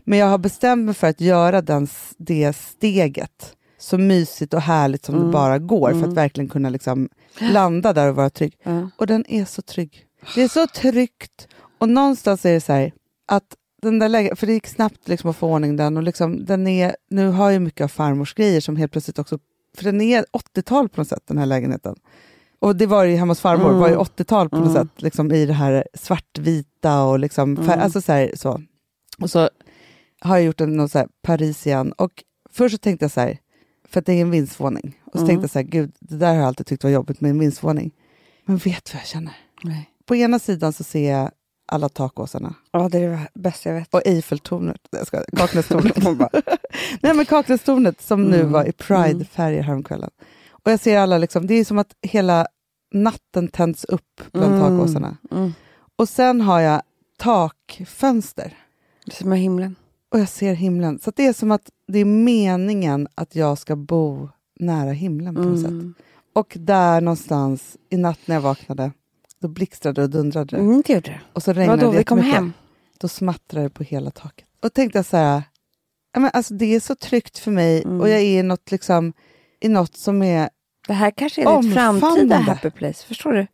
Men jag har bestämt mig för att göra den, det steget så mysigt och härligt som Mm. det bara går för att verkligen kunna liksom landa där och vara trygg. Ja. Och den är så trygg. Det är så tryggt. Och någonstans är det så här att den där läge, för det gick snabbt liksom att få ordning den och liksom, den är, nu har jag mycket av farmors grejer som helt plötsligt också för den är 80-tal på något sätt, den här lägenheten. Och det var ju hemma hos farmor, Mm. var ju 80-tal på något Mm. sätt, liksom i det här svartvita och liksom, fär, Mm. alltså så, här, så. Och så har jag gjort en någon så här Parisian och först så tänkte jag så här, för att det är en vindsvåning. Och så Mm. tänkte jag så här, gud, det där har jag alltid tyckt var jobbigt med en vindsvåning. Men vet du vad jag känner? Nej. På ena sidan så ser jag alla takåsarna Ja, det är det bästa jag vet. och Eiffeltornet, Kaknästornet. <laughs> Bara, Nej men Kaknästornet som nu Mm. var i Pride-färger häromkvällen. Och jag ser alla, liksom, det är som att hela natten tänds upp bland Mm. takåsarna. Mm. Och sen har jag takfönster som är himlen. och jag ser himlen. Så det är som att det är meningen att jag ska bo nära himlen på något sätt. Mm. Och där någonstans i natt när jag vaknade, då blixtrade och dundrade det. Mm, det gjorde det. Och så regnade Vadå, det vi kom hem? Då smattrade det på hela taket. Och tänkte jag så här, ja, men alltså det är så tryggt för mig Mm. och jag är i något, liksom, i något som är... Det här kanske är ditt framtida happy place. Förstår du?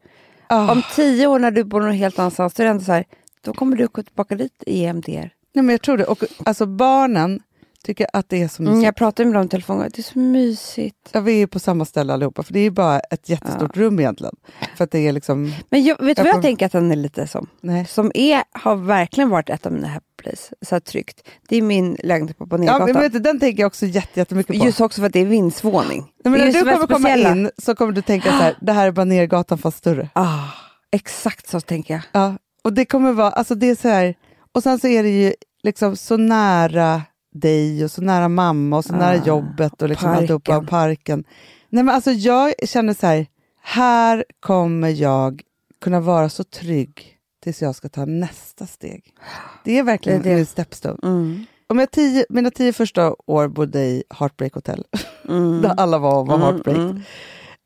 ah. Om tio år när du bor någon helt annanstans, då är det ändå så här, då kommer du gå tillbaka dit i EMDR. Nej, men jag tror det. Och alltså barnen tycker att det är så mysigt. Mm, jag pratade med dem i telefon, det är så mysigt. Ja, vi är på samma ställe allihopa, för det är ju bara ett jättestort rum egentligen. För att det är liksom... Men jag, vet du vad jag tänker att den är lite som? Nej. Som är, har verkligen varit ett av mina happy place, så här tryggt. Det är min lägenhet på Ja, Banérgatan. men vet du, den tänker jag också jätte, jättemycket på. Just också för att det är vindsvåning. Nej, men när du kommer komma in så kommer du tänka så här, <gasps> det här är bara Nergatan fast större. Ah, exakt så tänker jag. Ja, och det kommer vara, alltså det är så här, och sen så är det ju liksom så nära dig och så nära mamma och så Ah, nära jobbet och liksom alltihopa, och parken. Nej men alltså jag känner så här, här kommer jag kunna vara så trygg tills jag ska ta nästa steg. Det är verkligen Det är det. min stepstone. Mm. Om jag tio, mina tio första år bodde i Heartbreak Hotel, Mm. <laughs> där alla var och var Heartbreak, Mm,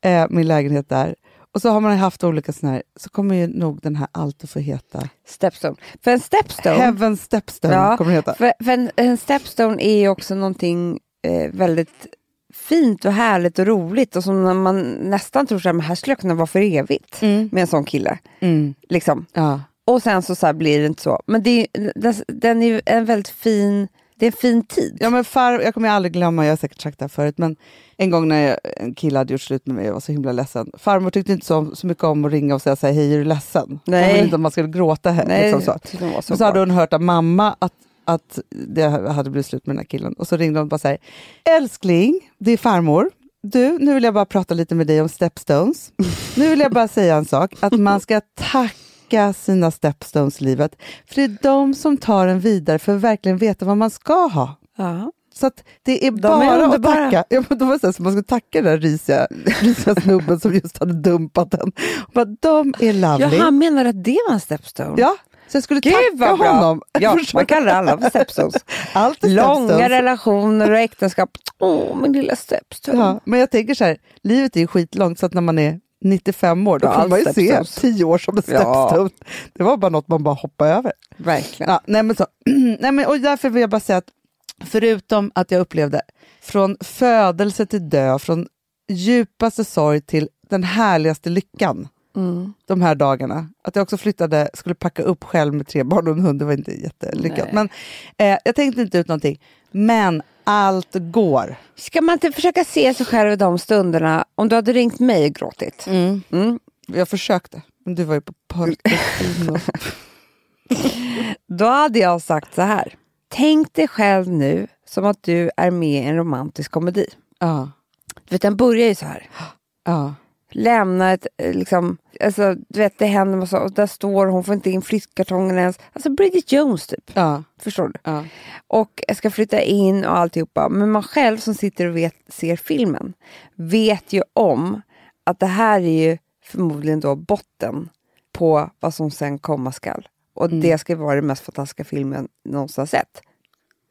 mm. eh, min lägenhet där. Och så har man haft olika sådana här, så kommer ju nog den här alltid få heta Stepstone. För en stepstone, Heaven Stepstone Ja, kommer det heta. för, för en, en stepstone är ju också någonting eh, väldigt fint och härligt och roligt och som man nästan tror att här skulle jag kunna vara för evigt Mm. med en sån kille. Mm. Liksom. Ja. Och sen så, så blir det inte så. Men det är, den är ju en väldigt fin, det är en fin tid. ja, men far, jag kommer aldrig glömma, jag har säkert sagt det här förut, men en gång när jag, en kille hade gjort slut med mig och var så himla ledsen. Farmor tyckte inte så, så mycket om att ringa och säga så här, hej är du ledsen? Nej. Hon ville inte att man skulle gråta. Här, Nej, liksom så. så så hade hon hört av mamma att, att det hade blivit slut med den här killen. Och så ringde hon och bara så här, älskling, det är farmor. Du, nu vill jag bara prata lite med dig om stepstones. Nu vill jag bara säga en sak, att man ska tacka sina stepstones i livet. För det är de som tar en vidare för att verkligen veta vad man ska ha. Ja. Så att det är De är bara att underbara. tacka. Ja, men då var så, här, så man skulle tacka den där risiga, <laughs> risiga snubben som just hade dumpat den. Och Bara, de är lovely. Ja, han menar att det var en stepstone? Ja, så jag skulle Gud tacka bra! honom. <laughs> Ja, man kallar alla för stepstones. Allt är Långa stepstones. relationer och äktenskap. Åh, min lilla stepstone. Ja, men jag tänker så här, livet är ju skitlångt så att när man är 95 år då Ja, får man ju se stepstones. 10 år som en Ja. stepstone. Det var bara något man bara hoppade över. Verkligen. Ja, nej, men så. <clears throat> nej, men, och därför vill jag bara säga att förutom att jag upplevde från födelse till död, från djupaste sorg till den härligaste lyckan Mm. de här dagarna. Att jag också flyttade, skulle packa upp själv med tre barn och en hund, det var inte jättelyckat. Nej. Men eh, jag tänkte inte ut någonting. Men allt går. Ska man inte försöka se sig själv i de stunderna, om du hade ringt mig och gråtit? Mm. Jag försökte, men du var ju på Portofino. <laughs> Då hade jag sagt så här. Tänk dig själv nu som att du är med i en romantisk komedi. ja, Du vet, den börjar ju så här. ja, Lämna ett, eh, liksom, alltså, du vet det händer massa, och där står hon, får inte in flyttkartongen ens. Alltså Bridget Jones typ. ja, Förstår du? ja. Och jag ska flytta in och alltihopa. Men man själv som sitter och vet, ser filmen vet ju om att det här är ju förmodligen då botten på vad som sen komma skall. Och Mm. det ska vara den mest fantastiska filmen någonsin sett.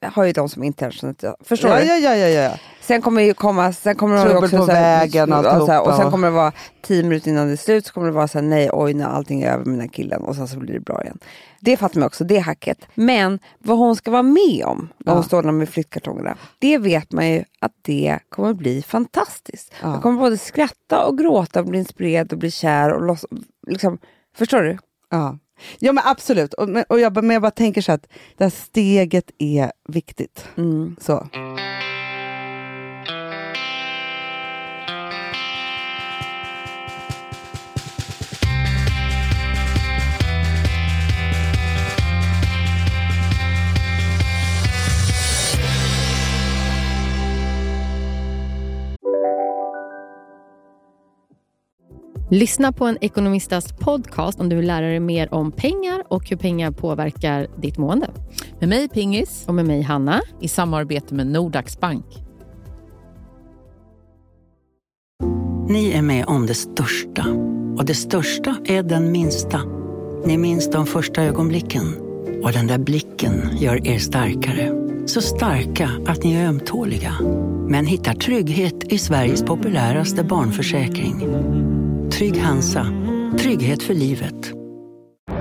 Har ju de som internet, förstår Ja, du? ja, ja, ja, ja. Sen kommer ju komma, sen kommer Trubbel också på så här- vägen och så här. Och sen kommer det vara tio minuter innan det är slut så kommer det vara så här, nej oj när allting är över med den här killen och sen så blir det bra igen. Det fattar man också, det är hacket. Men vad hon ska vara med om, vad hon Ja. står där med flyttkartongerna, det vet man ju att det kommer bli fantastiskt. Ja. Jag kommer både skratta och gråta och bli inspirerad och bli kär och loss, liksom, förstår du? Ja, ja men absolut. Och, och jag, men jag bara tänker så att det här steget är viktigt. Mm. Så. Lyssna på en ekonomistas podcast om du vill lära dig mer om pengar och hur pengar påverkar ditt mående. Med mig Pingis Och med mig Hanna. i samarbete med Nordax Bank. Ni är med om det största. Och det största är den minsta. Ni minns de första ögonblicken. Och den där blicken gör er starkare. Så starka att ni är ömtåliga. Men hittar trygghet i Sveriges populäraste barnförsäkring. Trygg Hansa. Trygghet för livet.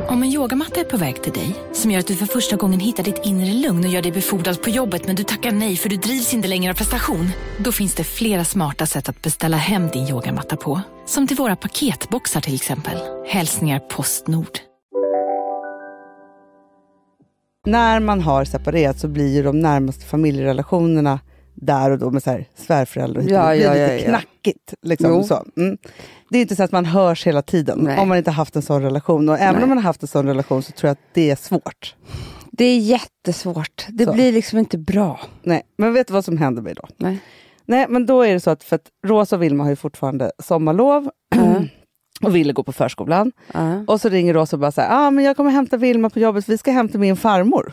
Om en yogamatta är på väg till dig, som gör att du för första gången hittar ditt inre lugn och gör dig befordrad på jobbet men du tackar nej för du drivs inte längre av prestation. Då finns det flera smarta sätt att beställa hem din yogamatta på. Som till våra paketboxar till exempel. Hälsningar Postnord. När man har separerat så blir ju de närmaste familjerelationerna där och då med så här svärföräldrar Ja, det blir ja, lite ja, knackigt. Liksom, så. Mm. Det är inte så att man hörs hela tiden Nej. om man inte haft en sån relation. Och även Nej. om man har haft en sån relation så tror jag att det är svårt. Det är jättesvårt. Det Så. blir liksom inte bra. Nej, men vet du vad som händer mig då? Nej. Nej, men då är det så att, för att Rosa och Vilma har ju fortfarande sommarlov <clears throat> och ville gå på förskolan. Ja. Och så ringer Rosa och bara så här, ah, men jag kommer hämta Vilma på jobbet, vi ska hämta min farmor.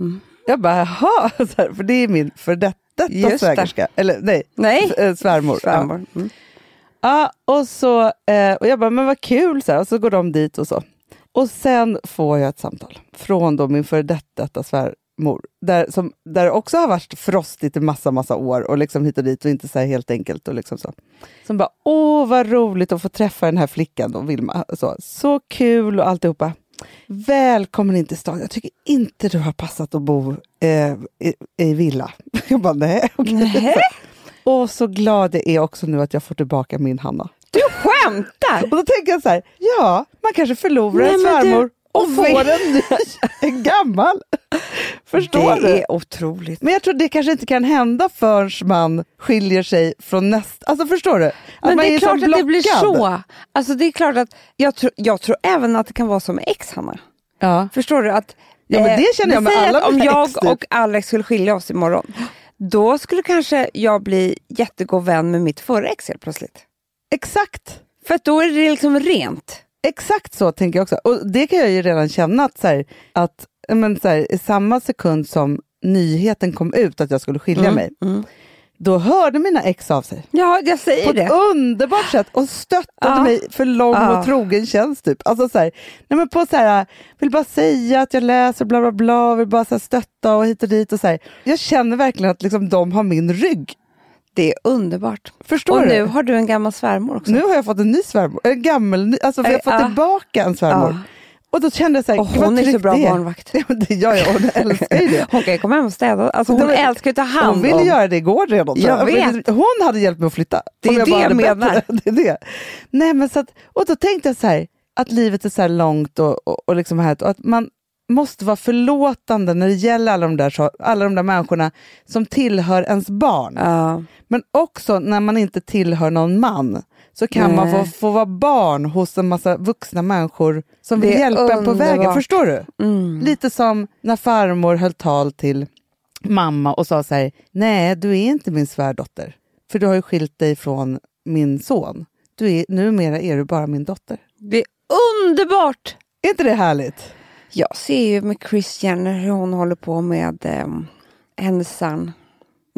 Mm. Jag bara, jaha, <laughs> för det är min för detta Just det. svägerska. Eller nej, Nej. s- eh, svärmor. Ja. Svärmor. Mm. Ja, och, så, eh, och jag bara, men vad kul, så här, och så går de dit och så. Och sen får jag ett samtal från då min före detta svärmor, där, som, där det också har varit frostigt i massa, massa år och liksom hit och dit och inte så helt enkelt. Och liksom så. Som bara, åh vad roligt att få träffa den här flickan då, Vilma. Så, så kul och alltihopa. Välkommen in till stan. Jag tycker inte du har passat att bo eh, i, i villa. <laughs> Jag bara, nej. okej." <laughs> Och så glad jag är också nu att jag får tillbaka min Hanna. Du skämtar! Och då tänker jag så här, ja, man kanske förlorar Nej, en svärmor och får en ny, <laughs> en gammal. Förstår det du? är otroligt. Men jag tror det kanske inte kan hända förrän man skiljer sig från nästa. Alltså förstår du? Att Men det är så klart att det blir så. Alltså det är klart att jag, tror- jag tror även att det kan vara som med ex, Hanna. Ja. Förstår du? att Ja, men det känner jag vi med alla Om jag ex, typ. och Alex skulle skilja oss imorgon, då skulle kanske jag bli jättegod vän med mitt förra ex helt plötsligt. Exakt. För då är det liksom rent. Exakt så tänker jag också. Och det kan jag ju redan känna att, så här, att men, så här, i samma sekund som nyheten kom ut att jag skulle skilja mig, då hörde mina ex av sig. Ja, jag säger på ett det. underbart sätt och stöttade Ja. mig för lång Ja. och trogen tjänst. Typ. Alltså så här, nej men på så här, vill bara säga att jag läser bla bla bla, vill bara så här, stötta och hit och dit. Och så. Jag känner verkligen att liksom, de har min rygg. Det är underbart. Förstår och du? nu har du en gammal svärmor också. Nu har jag fått en ny svärmor, en gammal, ny- alltså vi har fått ja. tillbaka en svärmor. Ja. Och då kände jag så här, Och hon är så bra det barnvakt. <laughs> Ja, det gör jag, hon älskar ju det. <laughs> Hon kan ju komma hem och städa. Alltså hon var- älskar att ta hand Hon ville om. göra det igår redan. Jag vet. Hon hade hjälpt mig att flytta. Det är Om det jag bett menar. <laughs> Det är det. Nej, men så att, och då tänkte jag så här, att livet är så här långt och, och, och, liksom här, och att man måste vara förlåtande när det gäller alla de där, alla de där människorna som tillhör ens barn. Ja. Men också när man inte tillhör någon man så kan man få, Nej. få vara barn hos en massa vuxna människor som vill hjälpa en på vägen. underbart. Förstår du? Mm. Lite som när farmor höll tal till mamma och sa så här, nej du är inte min svärdotter, för du har ju skilt dig från min son. Du är, numera är du bara min dotter. Det är underbart! Är inte det härligt? Jag ser ju med Chris Jenner hur hon håller på med eh, son.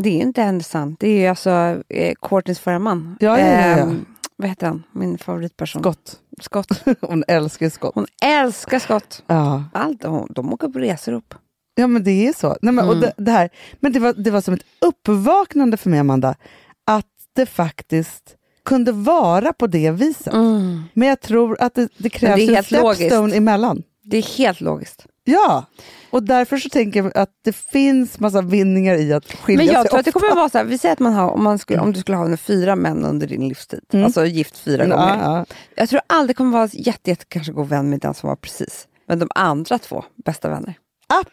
Det är inte hennes son, det är ju alltså eh, Courtneys förra man. Ja, ja, ja, ja. Ehm, vad heter han? Min favoritperson. Scott. Scott. <laughs> Hon älskar Scott. Hon älskar Scott. Ja. Allt, hon, de åker på resor upp. ja, men det är så. Nej, men, och Mm. det, det, här, men det, var, det var som ett uppvaknande för mig, Amanda, att det faktiskt kunde vara på det viset. Men jag tror att det, det krävs Mm. en stepstone emellan. Det är helt logiskt. Ja, och därför så tänker jag att det finns massa vinningar i att skilja Men jag sig tror att det ofta. kommer vara så här, vi säger att man har, om, man skulle, om du skulle ha fyra män under din livstid, Mm. alltså gift fyra Ja, gånger. ja. Jag tror aldrig kommer vara jätte, jätte kanske god vän med den som var precis. Men de andra två, bästa vänner.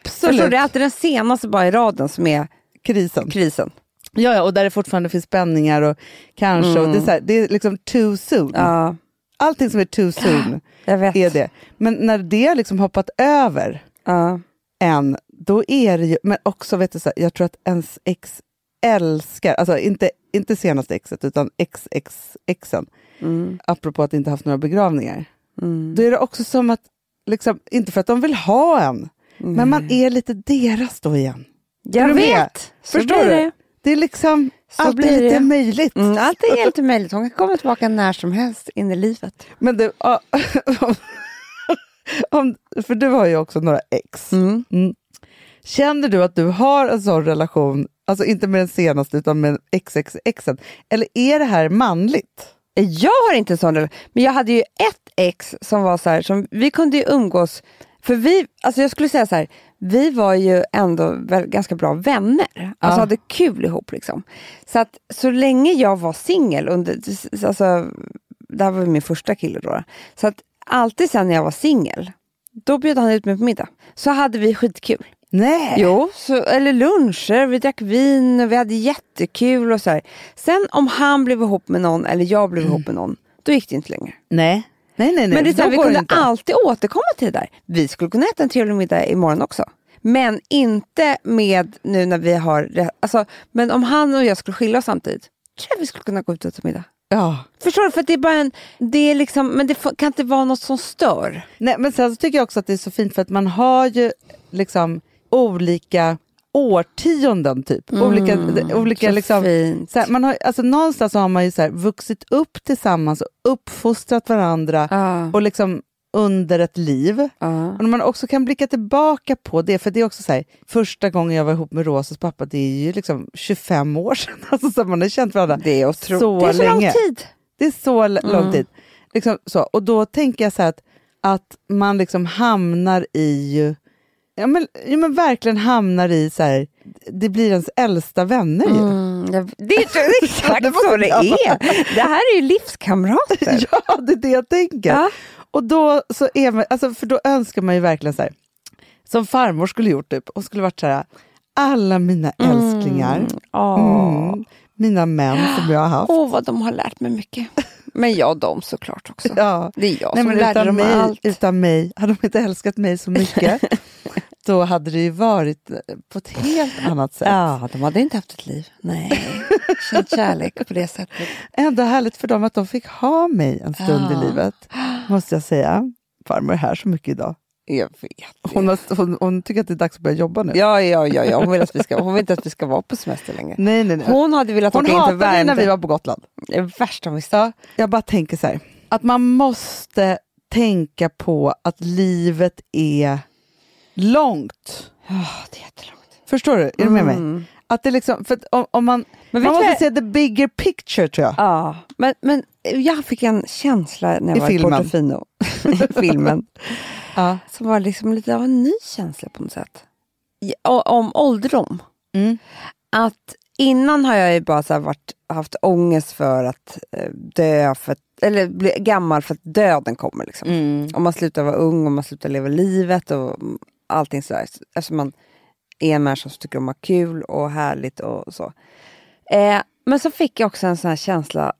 Förstår Absolut. du? Det är alltid den senaste bara i raden som är Krisen. krisen. Ja, ja, och där det fortfarande finns spänningar och kanske, och det, är så här, det är liksom too soon. Ja, Allting som är too soon är det. Men när det liksom hoppat över Ja. en, då är det ju, men också vet du, så här, jag tror att ens ex älskar, alltså inte, inte senaste exet utan XXXen, Mm. apropå att inte haft några begravningar. Mm. Då är det också som att, liksom, inte för att de vill ha en, men man är lite deras då igen. Jag vet, Förstår du? det. Det är liksom Alltid blir lite det. möjligt. Mm, allt är helt <laughs> möjligt. Hon kan komma tillbaka när som helst in i livet. Men du, ja, <laughs> om, för du har ju också några ex. Mm. Mm. Känner du att du har en sån relation, alltså inte med den senaste utan med XXXen, eller är det här manligt? Jag har inte en sån relation, men jag hade ju ett ex som var så här, som vi kunde ju umgås, för vi, alltså jag skulle säga så här, vi var ju ändå ganska bra vänner, alltså Ja. hade kul ihop liksom. Så att så länge jag var singel, alltså, det här var min första kille då, så att alltid sen när jag var singel, då bjöd han ut mig på middag. Så hade vi skitkul. Nej. Jo, så, eller luncher, vi drack vin och vi hade jättekul och så här. Sen om han blev ihop med någon eller jag blev ihop med någon, då gick det inte längre. Nej. Nej, nej, nej. Men det är så vi kunde inte. alltid återkomma till det där. Vi skulle kunna äta en trevlig middag imorgon också. Men inte med nu när vi har... Alltså, men om han och jag skulle skilja oss samtidigt, tror jag vi skulle kunna gå ut och äta middag. Ja. Förstår du? För det är bara en... Det är liksom, men det kan inte vara något som stör. Nej, men sen så tycker jag också att det är så fint för att man har ju liksom olika årtionden typ. olika, olika så liksom, så här, man har, alltså någonstans har man ju så här, vuxit upp tillsammans och uppfostrat varandra Ja. och liksom under ett liv. Ja. Och man också kan blicka tillbaka på det, för det är också så här, första gången jag var ihop med Rosas pappa, det är ju liksom 25 <laughs> år sedan. Alltså så man har känt varandra Det är otroligt. så det är så länge. lång tid. Det är så l- lång Mm. tid. Liksom så. Och då tänker jag så här att, att man liksom hamnar i, ja men, ja men verkligen hamnar i så här, det blir ens äldsta vänner ju. Mm, det det är <laughs> exakt Det så det är. Det här är ju livskamrater. <laughs> Ja, det är det jag tänker. Ja. Och då så är man, alltså för då önskar man ju verkligen så här, som farmor skulle gjort typ, och skulle varit så här, alla mina älsklingar, Åh, mm, mina män som jag har haft. Åh, vad de har lärt mig mycket. Men jag dem såklart också. Ja. Det är jag Nej, som men lärde dem mig, allt. utan mig, hade de inte älskat mig så mycket, <laughs> då hade det ju varit eh, på ett helt annat sätt. Ja, de hade inte haft ett liv. Nej, känt kärlek på det sättet. Ändå härligt för dem att de fick ha mig en stund Ja. i livet, måste jag säga. Farmor är här så mycket idag. Jag vet. Hon, har, hon, hon tycker att det är dags att börja jobba nu. Ja, ja, ja, ja. Hon, vill att vi ska, hon vill inte att vi ska vara på semester längre. <laughs> Nej, nej, nej. Hon hade velat Hon åka in till mig när Värmdö. vi var på Gotland. Det är värsta hon visste. Jag bara tänker så här, att man måste tänka på att livet är långt. Ja, det är jättelångt. Förstår du? Är du med mig? Mm. Att det liksom, för om, om man, Men man måste vad- se the bigger picture tror jag. Ja, men, men jag fick en känsla när jag I var filmen. i Portofino. I filmen. <laughs> Ja. Som var liksom lite av en ny känsla på något sätt. O- Om ålderdom. Mm. Att innan har jag ju bara så varit, haft ångest för att eh, dö, för eller bli gammal för att döden kommer. Liksom. Mm. Om man slutar vara ung och man slutar leva livet och allting sådär. Eftersom man är en människa som tycker om att ha kul och härligt och så. Eh, men så fick jag också en sån här känsla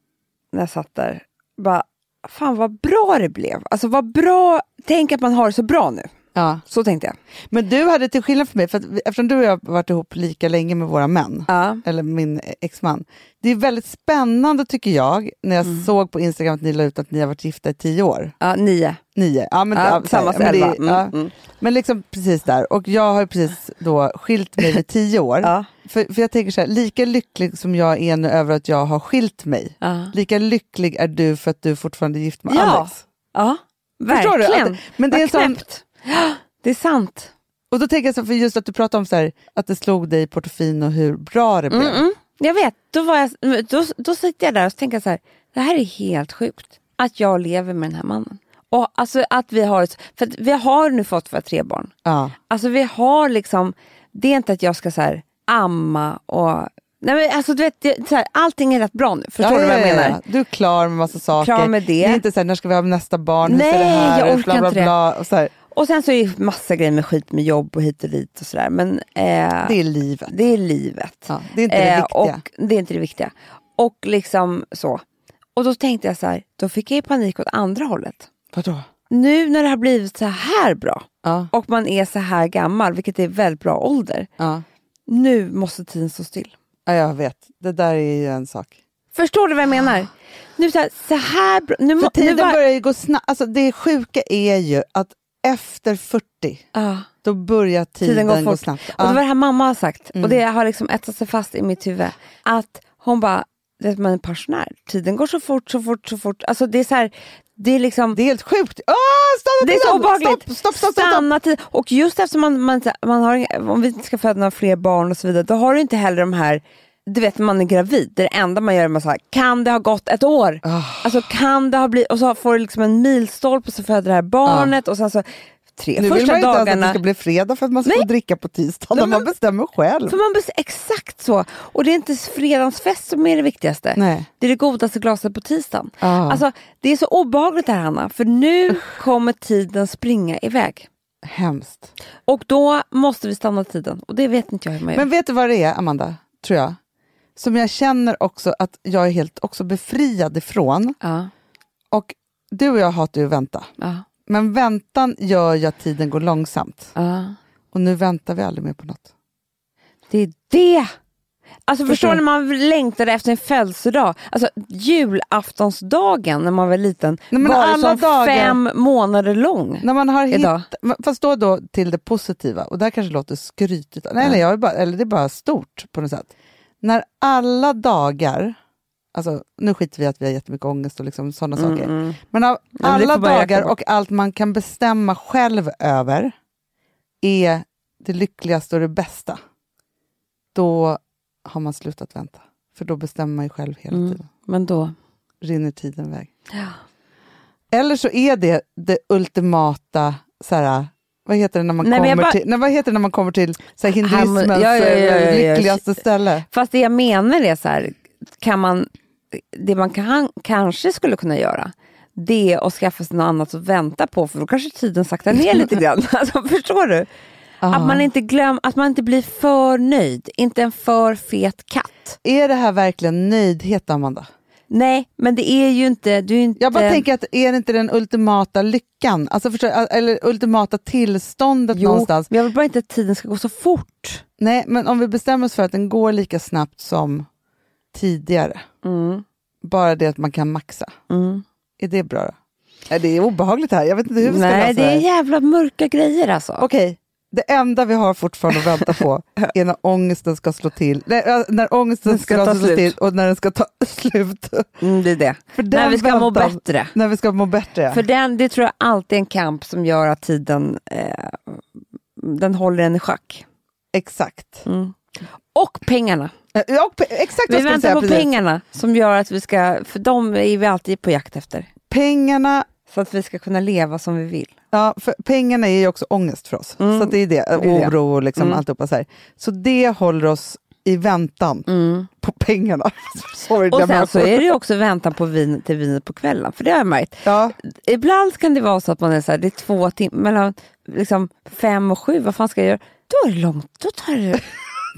när jag satt där. Bara, fan vad bra det blev. Alltså vad bra, tänk att man har det så bra nu. Ja. Så tänkte jag. Men du hade till skillnad från mig, för att, eftersom du och jag har varit ihop lika länge med våra män, Ja. eller min exman. Det är väldigt spännande tycker jag, när jag såg på Instagram att ni la ut att ni har varit gifta i tio år. Ja, nio. Nio. Ja, men, Ja, ja, samma så här, elva. Mm, ja, mm. men liksom precis där. Och jag har precis då skilt mig vid tio år. För, för jag tänker så här, lika lycklig som jag är nu över att jag har skilt mig, Ja. lika lycklig är du för att du fortfarande är gift med Ja. Alex. Ja, Förstår du? verkligen. Att, men det är Vad sån, knäppt. Det är sant. och då tänker jag så, för just att du pratar om så här, att det slog dig i Portofino hur bra det blev. Mm, mm. Jag vet, då, var jag, då, då sitter jag där och tänker så här, det här är helt sjukt. Att jag lever med den här mannen. Och alltså att vi har, för vi har nu fått våra tre barn. Ja. Alltså vi har liksom, det är inte att jag ska så här amma och, nej men alltså du vet, det, här, allting är rätt bra nu. Förstår Ja, du vad ja, jag ja, menar? ja. Du är klar med massa saker. Klar med det. är inte så här, när ska vi ha nästa barn? Hur Nej, ser det här jag orkar bla, bla, inte det. Och så här, Och sen så är det massa grejer med skit med jobb och hit och dit och sådär. Men eh, det är livet. det är livet. Ja, det är inte det Eh, viktiga. Och det är inte det viktiga. Och liksom så. Och då tänkte jag så här, då fick jag ju panik åt andra hållet. Vadå? Nu när det har blivit så här bra och man är så här gammal, vilket är väldigt bra ålder. Nu måste tiden stå still. Ja, jag vet. Det där är ju en sak. Förstår du vad jag menar? Nu så här, så här nu, För må- nu tiden var- börjar ju gå snabbt. Alltså, det sjuka är ju att efter 40, Ja. då börjar tiden, Tiden går gå snabbt. Och det var det här mamma har sagt, Mm. och det har liksom etsat sig fast i mitt huvud. Att hon bara, vet man är pensionär, tiden går så fort, så fort, så fort. Alltså det är så här, det är liksom... Det är helt sjukt. Åh, stanna Det är så obehagligt. Stopp, stopp, stopp. Stanna tid. Och just eftersom man, man, man har, om vi inte ska föda några fler barn och så vidare, då har du inte heller de här du vet när man är gravid, det, är det enda man gör är man här, kan det ha gått ett år? Ah. Alltså kan det ha blivit, och så får du liksom en milstolpe så föder det här barnet och sen så tre Nu vill första man ju inte ens att dagarna. det ska bli fredag för att man ska Nej. få dricka på tisdag. Nej, man men- bestämmer själv. För man bes- exakt så. Och det är inte fredagsfest som är det viktigaste. Nej. Det är det godaste glaset på tisdagen. Ah. Alltså, det är så obehagligt här Hanna, för nu kommer tiden springa iväg. Hemskt. Och då måste vi stanna tiden. Och det vet inte jag hur man gör. Men vet du vad det är, Amanda? Tror jag. Som jag känner också att jag är helt också befriad ifrån. ja, Och du och jag hatar ju att vänta. ja, Men väntan gör ju att tiden går långsamt. ja. Och nu väntar vi aldrig mer på något. Det är det! Alltså Förstår när man längtade efter en födelsedag. Alltså julaftonsdagen när man var liten Nej, var som dagar- fem månader lång. När man har Idag. fast då, då till det positiva, och det här kanske låter skrytigt, nej, nej, jag är bara, eller det är bara stort på något sätt. När alla dagar, alltså nu skiter vi i att vi har jättemycket ångest och liksom sådana Mm, saker, mm. men av det alla dagar och allt man kan bestämma själv över är det lyckligaste och det bästa, då har man slutat vänta. För då bestämmer man ju själv hela Mm. tiden. Men då... Rinner tiden iväg. Ja. Eller så är det det ultimata, så här, vad heter det när man Nej, kommer bara- till, nej, vad heter det när man kommer till så här, hinduismens ja, ja, ja, ja, ja. eh, lyckligaste ställe? Fast det jag menar är så här, kan man, det man kan, kanske skulle kunna göra, det är att skaffa sig något annat att vänta på, för då kanske tiden saktar ner <laughs> lite grann. <laughs> Alltså, förstår du? Att man, inte glöm, att man inte blir för nöjd, inte en för fet katt. Är det här verkligen nöjdhet, Amanda? Nej, men det är ju inte... Du inte Jag bara tänker att är det inte den ultimata lyckan? Alltså förstår, eller ultimata tillståndet jo, någonstans? men jag vill bara inte att tiden ska gå så fort. Nej, men om vi bestämmer oss för att den går lika snabbt som tidigare, Mm, bara det att man kan maxa, mm. är det bra? Nej, det är obehagligt här, jag vet inte hur vi ska Nej, lösa det är här. jävla mörka grejer alltså. Okej, det enda vi har fortfarande att vänta på <laughs> är när ångesten ska slå till. Nej, äh, när ångesten Den ska ska, ta slå slut. till och när den ska ta <laughs> slut. Mm, det är det. När vi ska må väntan- bättre. När vi ska må bättre. ja. För den, det tror jag alltid är en kamp som gör att tiden eh, den håller en i schack. Exakt. Mm. Och pengarna. Eh, Ja, pe- exakt Vi väntar på precis. pengarna som gör att vi ska, för de är vi alltid på jakt efter. Pengarna, Så att vi ska kunna leva som vi vill. ja, för pengarna är ju också ångest för oss. Mm. Så det är det, oro och liksom Mm. alltihopa så här. Så det håller oss i väntan på pengarna. <laughs> Sorry, Och sen så är det ju också väntan på vin, till vinet på kvällen. För det har jag märkt. Ja, Ibland kan det vara så att man är så här, det är två timmar, mellan liksom fem och sju, vad fan ska jag göra? Då är det långt, då tar det...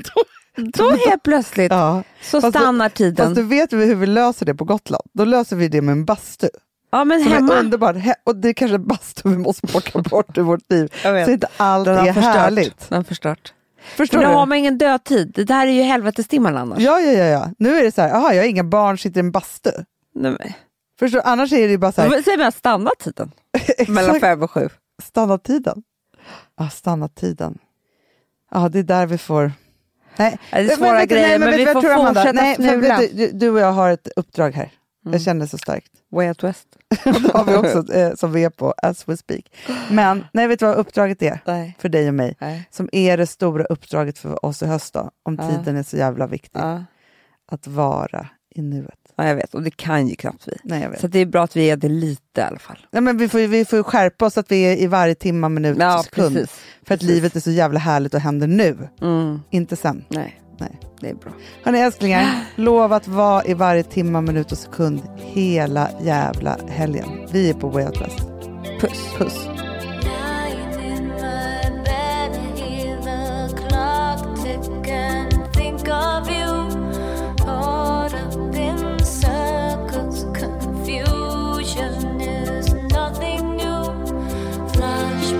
<laughs> då helt plötsligt ja. så Fast stannar tiden. Fast du vet hur vi löser det på Gotland? Då löser vi det med en bastu. ja men Som hemma. är underbart. He- Och det är kanske bastu vi måste <laughs> plocka bort ur vårt liv. Så inte allt Den är förstört. härligt. Den har förstört. Förstår För då har man ingen dödtid. Det där är ju helvetestimman annars. Ja, ja, ja, ja. Nu är det så här, aha, jag har inga barn, sitter i en bastu. Nej, men- Förstår, annars är det ju bara så här, Vad säger man? Stanna tiden. <laughs> Mellan fem och sju. stanna tiden. Ja, stanna tiden. Ja, det är där vi får... Nej, det är Men svåra du- grejer, nej, men vet vi får tror, fortsätta nej, fnula. du, du och jag har ett uppdrag här. Jag känner så starkt. Way Out West. <laughs> det har vi också <laughs> eh, som vi är på as we speak. Men nej, vet du vad uppdraget är Nej. för dig och mig? Nej. Som är det stora uppdraget för oss i höst då, om Ja. tiden är så jävla viktig. Ja. Att vara i nuet. Ja, jag vet. Och det kan ju knappt vi. Nej, jag vet. Så det är bra att vi är det lite i alla fall. Nej, men vi får, ju- vi får skärpa oss att vi är i varje timma, minut Ja, och sekund. precis. För att precis. livet är så jävla härligt och händer nu, Mm. inte sen. Nej. Nej. det är bra. Hörni älsklingar, lova att vara i varje timma, minut och sekund hela jävla helgen. Vi är på Way Out West. Puss. Puss.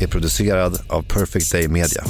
är producerad av Perfect Day Media.